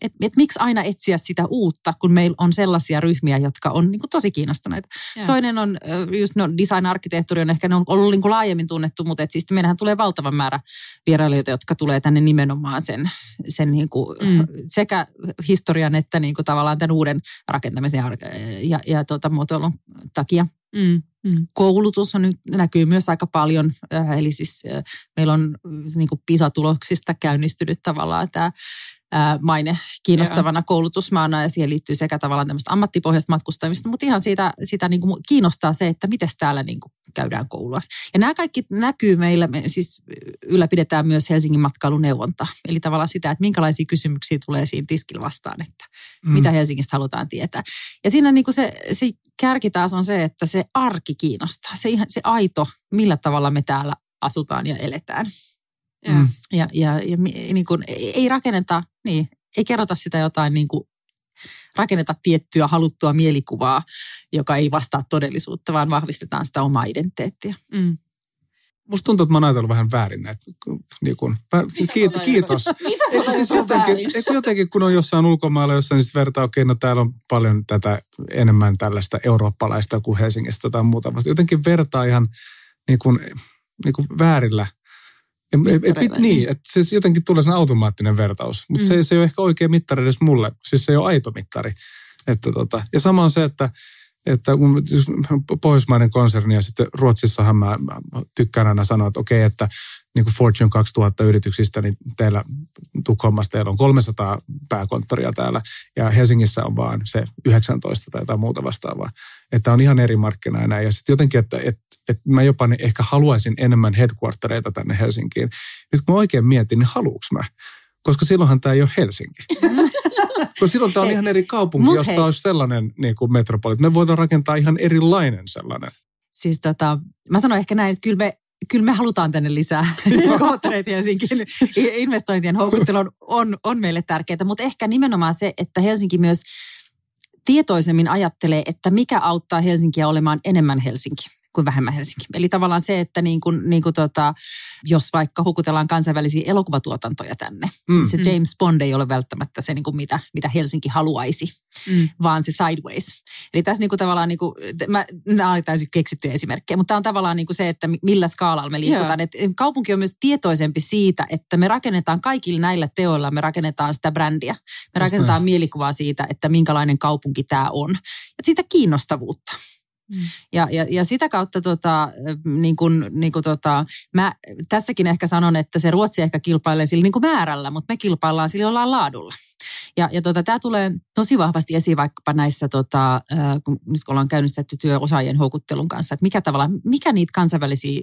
että et miksi aina etsiä sitä uutta, kun meillä on sellaisia ryhmiä, jotka on niin kuin tosi kiinnostuneita. Ja. Toinen on, just no, design-arkkitehtuuri on ehkä ne on ollut niin kuin laajemmin tunnettu, mutta et siis meillähän tulee valtava määrä vierailijoita, jotka tulee tänne nimenomaan sen, sen niin kuin mm. sekä historian että niin kuin tavallaan tämän uuden rakentamisen ja, ja, ja tuota, muotoilun takia. Mm. Mm. Koulutus on nyt, näkyy myös aika paljon, eli siis meillä on niin kuin PISA-tuloksista käynnistynyt tavallaan tämä maine kiinnostavana koulutusmaana ja siihen liittyy sekä tavallaan tämmöistä ammattipohjaista matkustamista, mutta ihan siitä, sitä niin kuin kiinnostaa se, että miten täällä niin kuin käydään koulua. Ja nämä kaikki näkyy meillä, me siis ylläpidetään myös Helsingin matkailuneuvonta, eli tavallaan sitä, että minkälaisia kysymyksiä tulee siinä tiskillä vastaan, että mm. mitä Helsingistä halutaan tietää. Ja siinä niin kuin se, se kärki taas on se, että se arki kiinnostaa, se, ihan, se aito, millä tavalla me täällä asutaan ja eletään. Ja, mm. ja, ja, ja niin kuin, ei rakenneta, niin, ei kerrota sitä jotain niin kuin, rakenneta tiettyä haluttua mielikuvaa, joka ei vastaa todellisuutta, vaan vahvistetaan sitä omaa identiteettiä. Mm. Musta tuntuu, että mä oon ajatellut vähän väärin näitä. Niin kun, kiitos. kiitos. Mitä sä [LAUGHS] siis jotenkin, jotenkin, kun on jossain ulkomailla, jossain niin vertaa, okei, okay, no täällä on paljon tätä enemmän tällaista eurooppalaista kuin Helsingistä tai muuta vasta. Jotenkin vertaa ihan niin kuin, niin kuin väärillä – pit, niin, että siis jotenkin tulee sen automaattinen vertaus, mutta mm. se, se ei ole ehkä oikea mittari edes mulle. Siis se ei ole aito mittari. Että tota, ja sama on se, että, että kun siis pohjoismainen konserni ja sitten Ruotsissahan mä, mä tykkään aina sanoa, että okei, että niin kuin Fortune 2000 yrityksistä, niin teillä Tukholmassa teillä on 300 pääkonttoria täällä ja Helsingissä on vaan se 19 tai jotain muuta vastaavaa. Että on ihan eri markkina ja sitten jotenkin, että, että että mä jopa ehkä haluaisin enemmän headquartereita tänne Helsinkiin. Nyt kun mä oikein mietin, niin haluuks mä? koska silloinhan tämä ei ole Helsinki. [LAUGHS] koska silloin tämä on ihan eri kaupunki, Mut josta hei. olisi sellainen niin kuin metropoli. Me voidaan rakentaa ihan erilainen sellainen. Siis tota, mä sanoin ehkä näin, että kyllä me, kyllä me halutaan tänne lisää [LAUGHS] koottereita Helsinkiin. Investointien houkuttelu on, on, on meille tärkeää, mutta ehkä nimenomaan se, että Helsinki myös tietoisemmin ajattelee, että mikä auttaa Helsinkiä olemaan enemmän Helsinki kuin vähemmän Helsinki. Eli tavallaan se, että niin kuin, niin kuin tota, jos vaikka hukutellaan kansainvälisiä elokuvatuotantoja tänne, Mm. mm. se James Bond ei ole välttämättä se, niin kuin mitä, mitä Helsinki haluaisi, Mm. vaan se sideways. Eli tässä niin kuin tavallaan, niin kuin, mä, nämä oli täysin keksittyjä esimerkkejä, mutta tämä on tavallaan niin kuin se, että millä skaalalla me liikutaan. Et kaupunki on myös tietoisempi siitä, että me rakennetaan kaikilla näillä teoilla, me rakennetaan sitä brändiä. Me rakennetaan mielikuvaa siitä, että minkälainen kaupunki tämä on. Ja sitä kiinnostavuutta. Mm. Ja, ja, ja sitä kautta tota, niin kuin, niin kuin tota, mä tässäkin ehkä sanon, että se Ruotsi ehkä kilpailee sillä niin kuin määrällä, mutta me kilpaillaan sillä jollain laadulla. Ja, ja tota, tämä tulee tosi vahvasti esiin vaikkapa näissä, tota, äh, kun nyt kun ollaan käynnistetty työ osaajien houkuttelun kanssa, että mikä tavalla, mikä niitä kansainvälisiä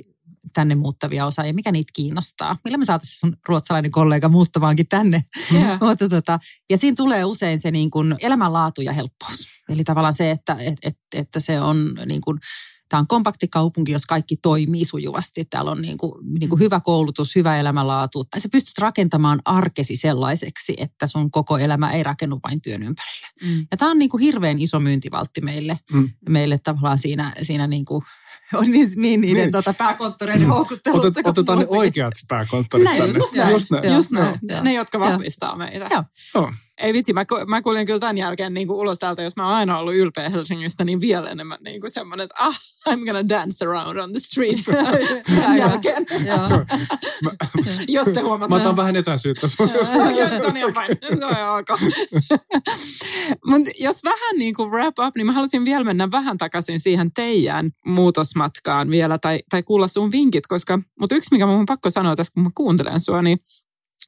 tänne muuttavia osaajia, mikä niitä kiinnostaa. Millä me saataisiin sun ruotsalainen kollega muuttamaankin tänne. Yeah. [LAUGHS] Mutta tota, ja siinä tulee usein se niin kuin elämänlaatu ja helppous. Eli tavallaan se, että, et, et, että se on niin kuin, tämä on kompakti kaupunki, jos kaikki toimii sujuvasti. Täällä on niin kuin, niin kuin hyvä koulutus, hyvä elämänlaatu. Sä pystyt rakentamaan arkesi sellaiseksi, että sun koko elämä ei rakennu vain työn ympärille. Mm. Ja tämä on niin kuin hirveän iso myyntivaltti meille, Mm. meille tavallaan siinä, siinä niin kuin, [LAUGHS] on niin, niin niiden Niin. tota pääkonttoreiden houkuttelussa. Otet, otetaan ne oikeat pääkonttorit Näin, tänne. just näin. Just näin. Just näin. joo. Ne, jotka Joo. vahvistaa meitä. Joo. Joo. Ei vitsi, mä, mä kuulin kyllä tämän jälkeen niin kuin ulos täältä, jos mä oon aina ollut ylpeä Helsingistä, niin vielä enemmän niin kuin semmoinen, että ah, I'm gonna dance around on the streets [LAUGHS] tämän jälkeen. [LAUGHS] Jos te huomaatte. Mä otan vähän etäisyyttä. Okei, se on ihan fine. Se on ihan ok. [LAUGHS] Mut jos vähän niin kuin wrap up, niin mä haluaisin vielä mennä vähän takaisin siihen teidän muutosmatkaan vielä tai, tai kuulla sun vinkit, koska, mutta yksi mikä mun on pakko sanoa tässä, kun mä kuuntelen sua, niin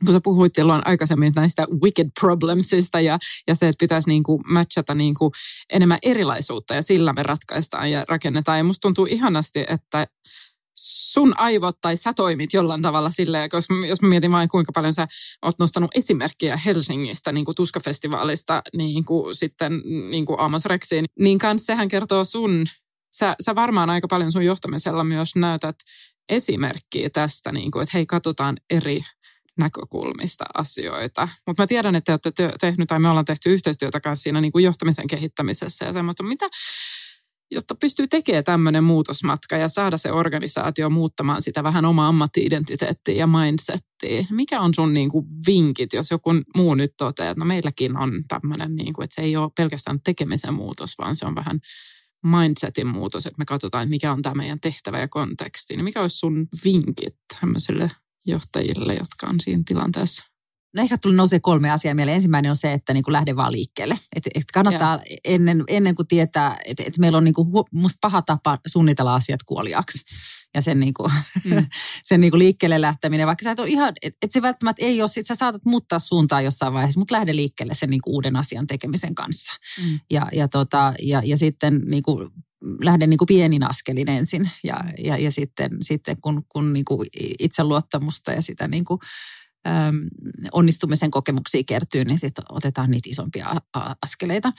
kun sä puhuit silloin aikaisemmin näistä wicked problemsista ja, ja se, että pitäisi niin kuin matchata niin kuin enemmän erilaisuutta ja sillä me ratkaistaan ja rakennetaan. Ja musta tuntuu ihanasti, että sun aivot tai sä toimit jollain tavalla silleen, koska jos mä mietin vain kuinka paljon sä oot nostanut esimerkkiä Helsingistä, niin kuin Tuskafestivaalista, niin kuin sitten niin kuin Amos Rexiin, niin kans sehän kertoo sun, sä, sä varmaan aika paljon sun johtamisella myös näytät esimerkkiä tästä, niin kuin, että hei, katsotaan eri näkökulmista asioita. Mutta mä tiedän, että te olette te- tehnyt, tai me ollaan tehty yhteistyötä kanssa siinä niin kuin johtamisen kehittämisessä ja semmoista, mitä, jotta pystyy tekemään tämmöinen muutosmatka ja saada se organisaatio muuttamaan sitä vähän omaa ammatti-identiteettiä ja mindsettiä. Mikä on sun niin kuin vinkit, jos joku muu nyt toteaa, että no meilläkin on tämmöinen, niin kuin, että se ei ole pelkästään tekemisen muutos, vaan se on vähän mindsetin muutos, että me katsotaan, mikä on tämä meidän tehtävä ja konteksti. Niin mikä olisi sun vinkit tämmöisille johtajille, jotka on siinä tilanteessa? No ehkä tuli nousee kolme asiaa mieleen. Ensimmäinen on se, että niin kuin lähde vaan liikkeelle. Et, et kannattaa ennen, ennen kuin tietää, että et meillä on niin kuin, hu- musta paha tapa suunnitella asiat kuoliaksi. Ja sen, niin kuin, mm. [LAUGHS] sen niin kuin liikkeelle lähteminen, vaikka sä et ole ihan, että et se välttämättä ei ole, sit sä saatat muuttaa suuntaa jossain vaiheessa, mutta lähde liikkeelle sen niin kuin uuden asian tekemisen kanssa. Mm. Ja, ja, tota, ja, ja sitten niin kuin, lähde niin kuin pienin askelin ensin. Ja, ja, ja sitten, sitten kun, kun niin kuin itseluottamusta ja sitä niin kuin, äm, onnistumisen kokemuksia kertyy, niin sitten otetaan niitä isompia askeleita.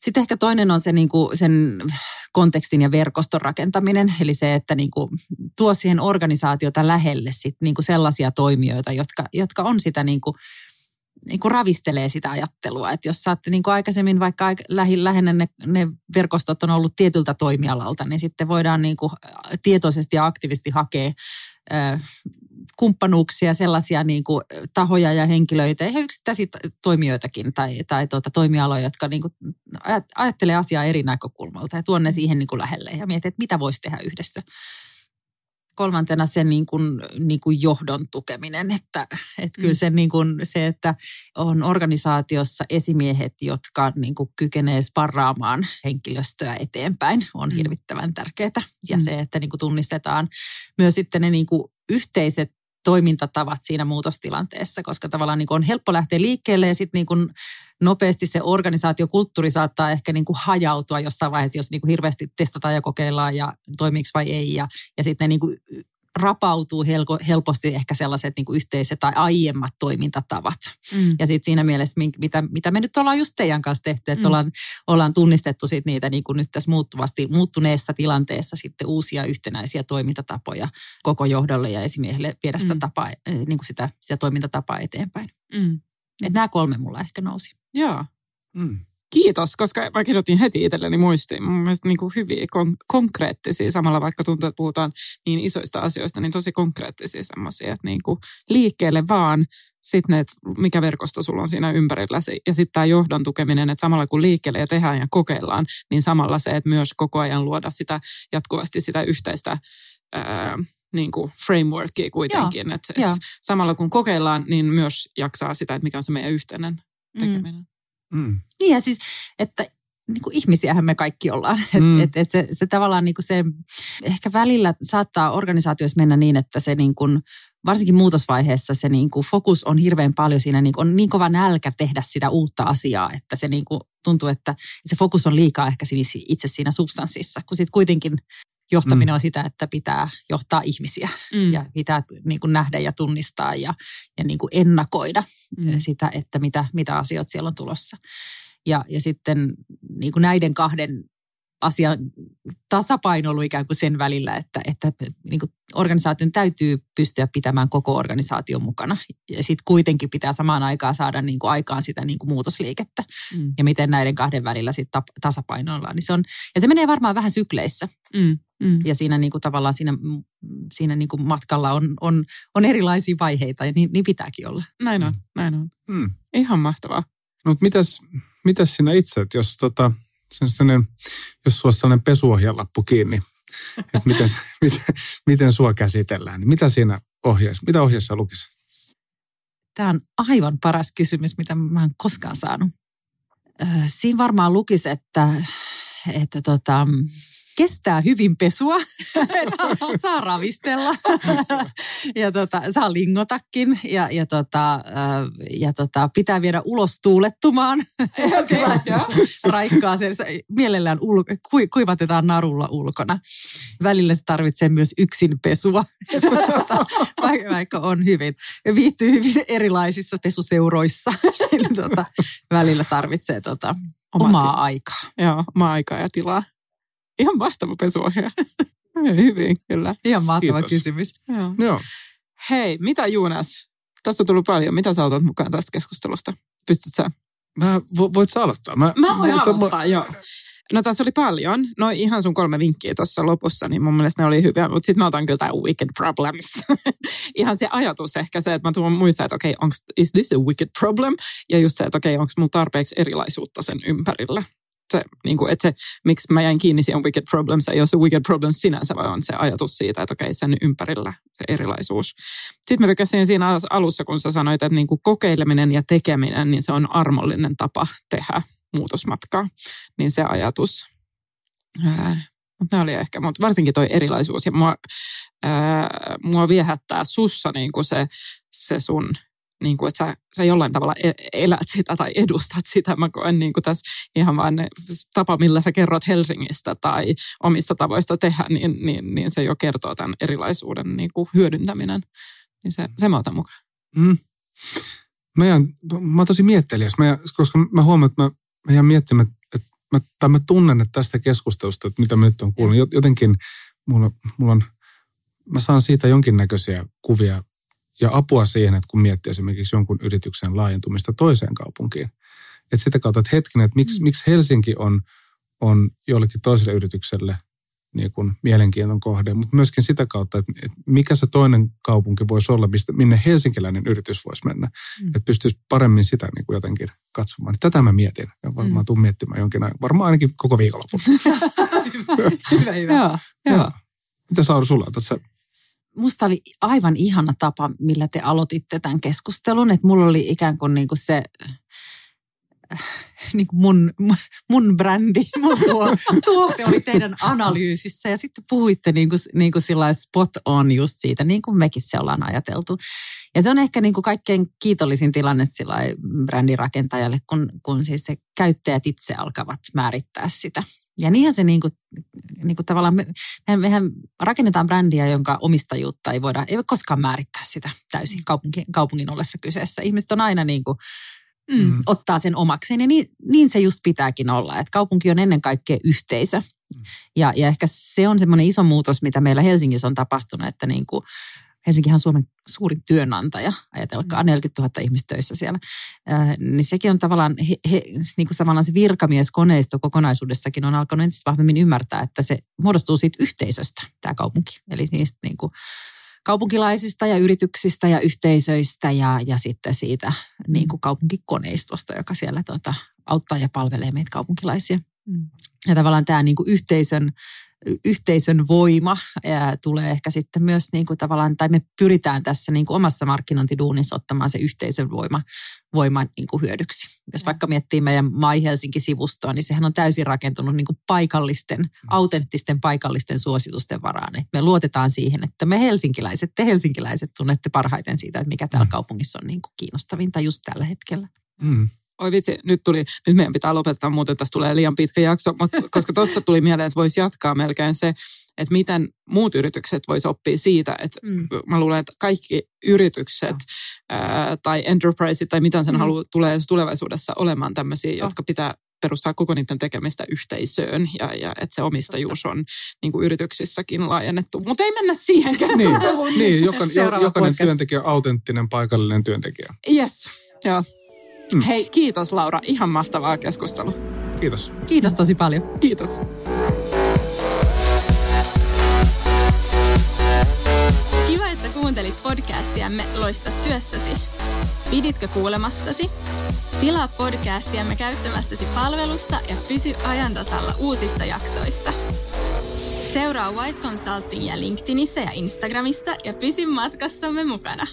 Sitten ehkä toinen on se niin kuin sen kontekstin ja verkoston rakentaminen, eli se, että niin kuin tuo siihen organisaatiota lähelle sit niin kuin sellaisia toimijoita, jotka, jotka on sitä niin kuin, niin kuin ravistelee sitä ajattelua. Että jos saatte niin kuin aikaisemmin vaikka aika lähi, lähinnä ne, ne verkostot on ollut tietyltä toimialalta, niin sitten voidaan niin kuin tietoisesti ja aktiivisesti hakea ö, kumppanuuksia, sellaisia niin kuin tahoja ja henkilöitä ja yksittäisiä toimijoitakin tai, tai tuota, toimialoja, jotka niin kuin ajat- ajattelee asiaa eri näkökulmalta ja tuon ne siihen niin kuin lähelle ja miettii, että mitä voisi tehdä yhdessä. Kolmantena se niin kuin, niin kuin johdon tukeminen, että, että kyllä se, niin kuin, se, että on organisaatiossa esimiehet, jotka niin kuin kykenee sparraamaan henkilöstöä eteenpäin, on Mm. hirvittävän tärkeää. Ja Mm. se, että niin kuin tunnistetaan myös sitten ne niin kuin yhteiset toimintatavat siinä muutostilanteessa, koska tavallaan niin kuin on helppo lähteä liikkeelle ja sitten niin kuin nopeasti se organisaatiokulttuuri saattaa ehkä niin kuin hajautua jossain vaiheessa, jos niin kuin hirveästi testataan ja kokeillaan ja toimiiko vai ei. Ja, ja sitten ne niin kuin rapautuu helko, helposti ehkä sellaiset niin kuin yhteiset tai aiemmat toimintatavat. Mm. Ja sitten siinä mielessä, mitä, mitä me nyt ollaan just teidän kanssa tehty, että mm. ollaan, ollaan tunnistettu sit niitä niin kuin nyt tässä muuttuvasti, muuttuneessa tilanteessa sitten uusia yhtenäisiä toimintatapoja koko johdolle ja esimiehelle viedä sitä, mm. tapaa, eh, niin kuin sitä, sitä toimintatapaa eteenpäin. Mm. Että nämä kolme mulla ehkä nousi. Joo. Mm. Kiitos, koska mä kirjoitin heti itselleni muistiin. Mun mielestä niin kuin hyviä, kon- konkreettisia, samalla vaikka tuntuu, että puhutaan niin isoista asioista, niin tosi konkreettisia semmoisia, että niin kuin liikkeelle vaan, sitten ne, mikä verkosto sulla on siinä ympärilläsi. Ja sitten tämä johdon tukeminen, että samalla kun liikkeelle ja tehdään ja kokeillaan, niin samalla se, että myös koko ajan luoda sitä jatkuvasti sitä yhteistä ää, niin kuin frameworkia kuitenkin. Että et samalla kun kokeillaan, niin myös jaksaa sitä, että mikä on se meidän yhteinen tekeminen. Mm. Mm. Niin ja siis, että niin kuin ihmisiähän me kaikki ollaan. [LAUGHS] Mm. Et, et, et se, se tavallaan niin kuin se, ehkä välillä saattaa organisaatioissa mennä niin, että se niin kuin, varsinkin muutosvaiheessa se niin kuin fokus on hirveän paljon siinä, niin on niin kova nälkä tehdä sitä uutta asiaa, että se niin kuin tuntuu, että se fokus on liikaa ehkä itse siinä substanssissa, kun sitten kuitenkin johtaminen mm. on sitä, että pitää johtaa ihmisiä mm. ja pitää niin kuin nähdä ja tunnistaa ja, ja niin kuin ennakoida mm. sitä, että mitä, mitä asioita siellä on tulossa. Ja, ja sitten niin kuin näiden kahden asian tasapainoilu ikään kuin sen välillä, että, että niin kuin organisaation täytyy pystyä pitämään koko organisaation mukana. Ja sitten kuitenkin pitää samaan aikaan saada niin kuin aikaan sitä niin kuin muutosliikettä. Mm. Ja miten näiden kahden välillä sitten tasapainoillaan. Niin se on, ja se menee varmaan vähän sykleissä. Mm. Mm. Ja siinä niin kuin tavallaan siinä, siinä niin kuin matkalla on, on, on erilaisia vaiheita ja niin, niin pitääkin olla. Näin on, näin on. Mm. Ihan mahtavaa. No, mitäs, mitäs sinä itse, että jos tota, sellainen, jos sulla on sellainen pesuohjelappu kiinni, [LAUGHS] että miten, miten, miten sua käsitellään, niin mitä siinä ohjeessa, mitä ohjeessa lukisi? Tämä on aivan paras kysymys, mitä mä en koskaan saanut. Siinä varmaan lukisi, että, että tota, kestää hyvin pesua, [LAUGHS] saa ravistella [LAUGHS] ja tota, saa lingotakin ja, ja, tota, ja tota, pitää viedä ulos tuulettumaan. [LAUGHS] Raikkaa sen, mielellään ul, ku, kuivatetaan narulla ulkona. Välillä se tarvitsee myös yksin pesua, tota, vaikka, on hyvin, viihtyy hyvin erilaisissa pesuseuroissa. Eli tota, välillä tarvitsee tota, omaa aikaa. Joo, omaa aikaa ja tilaa. Ihan mahtava pesuohjaaja. Hyvin, kyllä. Ihan mahtava Kiitos. kysymys. Joo. Joo. Hei, mitä Juunas? Tässä on tullut paljon. Mitä sä otat mukaan tästä keskustelusta? Pystyt sä? Mä, voit sä aloittaa? Mä, mä voin aloittaa, mä... joo. No tässä oli paljon. No ihan sun kolme vinkkiä tuossa lopussa, niin mun mielestä ne oli hyviä. Mutta sitten mä otan kyllä tämä wicked problems. [LAUGHS] ihan se ajatus ehkä se, että mä tuon muistaa, että okei, okay, is this a wicked problem? Ja just se, että okei, okay, onko mulla tarpeeksi erilaisuutta sen ympärillä se, niin kuin, että se, miksi mä jäin kiinni siihen Wicked Problems, ei ole se Wicked Problems sinänsä, vaan on se ajatus siitä, että okei, sen ympärillä se erilaisuus. Sitten mä tykkäsin siinä alussa, kun sä sanoit, että niin kuin kokeileminen ja tekeminen, niin se on armollinen tapa tehdä muutosmatkaa. Niin se ajatus, ää, oli ehkä, mutta varsinkin toi erilaisuus. Ja mua, ää, mua viehättää sussa niin kuin se, se sun niin kuin, että sä, sä jollain tavalla e-, elät sitä tai edustat sitä. Mä koen niin kuin tässä ihan vaan tapa, millä sä kerrot Helsingistä tai omista tavoista tehdä, niin, niin, niin se jo kertoo tämän erilaisuuden niin kuin hyödyntäminen. Niin se, se mä otan mukaan. Mm. Mä, jään, mä oon tosi miettelijäs, mä, koska mä huomaan, että mä, mä jään miettimään, että mä, tai mä tunnen että tästä keskustelusta, että mitä mä nyt on kuullut. Jotenkin mulla, mulla on, mä saan siitä jonkinnäköisiä kuvia ja apua siihen, että kun miettii esimerkiksi jonkun yrityksen laajentumista toiseen kaupunkiin. Että sitä kautta, että hetkinen, että miksi, miksi Helsinki on, on jollekin toiselle yritykselle niin kuin mielenkiinton kohde, mutta myöskin sitä kautta, että, että mikä se toinen kaupunki voisi olla, mistä, minne helsinkiläinen yritys voisi mennä. Mm. Että pystyisi paremmin sitä niin kuin jotenkin katsomaan. Niin tätä mä mietin ja varmaan mm. tuun miettimään jonkin ajan, varmaan ainakin koko viikonlopun. [LAUGHS] hyvä, hyvä. Joo, joo. Mitä Sauru sulla? Tässä musta oli aivan ihana tapa, millä te aloititte tämän keskustelun. Että mulla oli ikään kuin, niin kuin se [LAUGHS] niin kuin mun, mun brändi, mun tuo, tuote oli teidän analyysissä ja sitten puhuitte niin kuin, niin kuin spot on just siitä, niin kuin mekin se ollaan ajateltu. Ja se on ehkä niin kuin kaikkein kiitollisin tilanne sillä brändirakentajalle, kun, kun siis se käyttäjät itse alkavat määrittää sitä. Ja niinhän se niin kuin, niin kuin tavallaan, me, mehän rakennetaan brändiä, jonka omistajuutta ei voida, ei voi koskaan määrittää sitä täysin kaupungin, kaupungin ollessa kyseessä. Ihmiset on aina niin kuin, mm, mm. ottaa sen omakseen ja niin, niin se just pitääkin olla, että kaupunki on ennen kaikkea yhteisö. Mm. Ja, ja ehkä se on semmoinen iso muutos, mitä meillä Helsingissä on tapahtunut, että niin kuin Helsinkihän on Suomen suurin työnantaja, ajatelkaa 40 000 ihmistä töissä siellä. Äh, niin sekin on tavallaan, he, he, niin kuin tavallaan se virkamieskoneisto kokonaisuudessakin on alkanut entistä vahvemmin ymmärtää, että se muodostuu siitä yhteisöstä, tämä kaupunki. Eli niistä niin kuin, kaupunkilaisista ja yrityksistä ja yhteisöistä ja, ja sitten siitä niin kuin kaupunkikoneistosta, joka siellä tota, auttaa ja palvelee meitä kaupunkilaisia. Mm. Ja tavallaan tämä niin kuin yhteisön yhteisön voima ää, tulee ehkä sitten myös niin kuin tavallaan, tai me pyritään tässä niin kuin omassa markkinointiduunissa ottamaan se yhteisön voima, voima niin kuin hyödyksi. Jos vaikka miettii meidän Mai Helsinki-sivustoa, niin sehän on täysin rakentunut niin kuin paikallisten, mm. autenttisten paikallisten suositusten varaan. Et me luotetaan siihen, että me helsinkiläiset, te helsinkiläiset tunnette parhaiten siitä, että mikä täällä mm. kaupungissa on niin kuin kiinnostavinta just tällä hetkellä. Mm. Oi vitsi, nyt tuli, nyt meidän pitää lopettaa, muuten tästä tulee liian pitkä jakso, mutta [LAUGHS] koska tuosta tuli mieleen, että voisi jatkaa melkein se, että miten muut yritykset voisi oppia siitä, että mm. mä luulen, että kaikki yritykset mm. ää, tai enterprise tai mitä sen mm. haluaa, tulee tulevaisuudessa olemaan tämmöisiä, oh. jotka pitää perustaa koko niiden tekemistä yhteisöön ja, ja että se omistajuus on niin kuin yrityksissäkin laajennettu. Mutta ei mennä siihen Niin, niin jokainen, jokainen työntekijä on autenttinen paikallinen työntekijä. Yes, joo. Mm. Hei, kiitos Laura. Ihan mahtavaa keskustelua. Kiitos. Kiitos tosi paljon. Kiitos. Kiva, että kuuntelit podcastiamme Loista työssäsi. Piditkö kuulemastasi? Tilaa podcastiamme käyttämästäsi palvelusta ja pysy ajantasalla uusista jaksoista. Seuraa Wise Consultingia LinkedInissä ja Instagramissa ja pysy matkassamme mukana.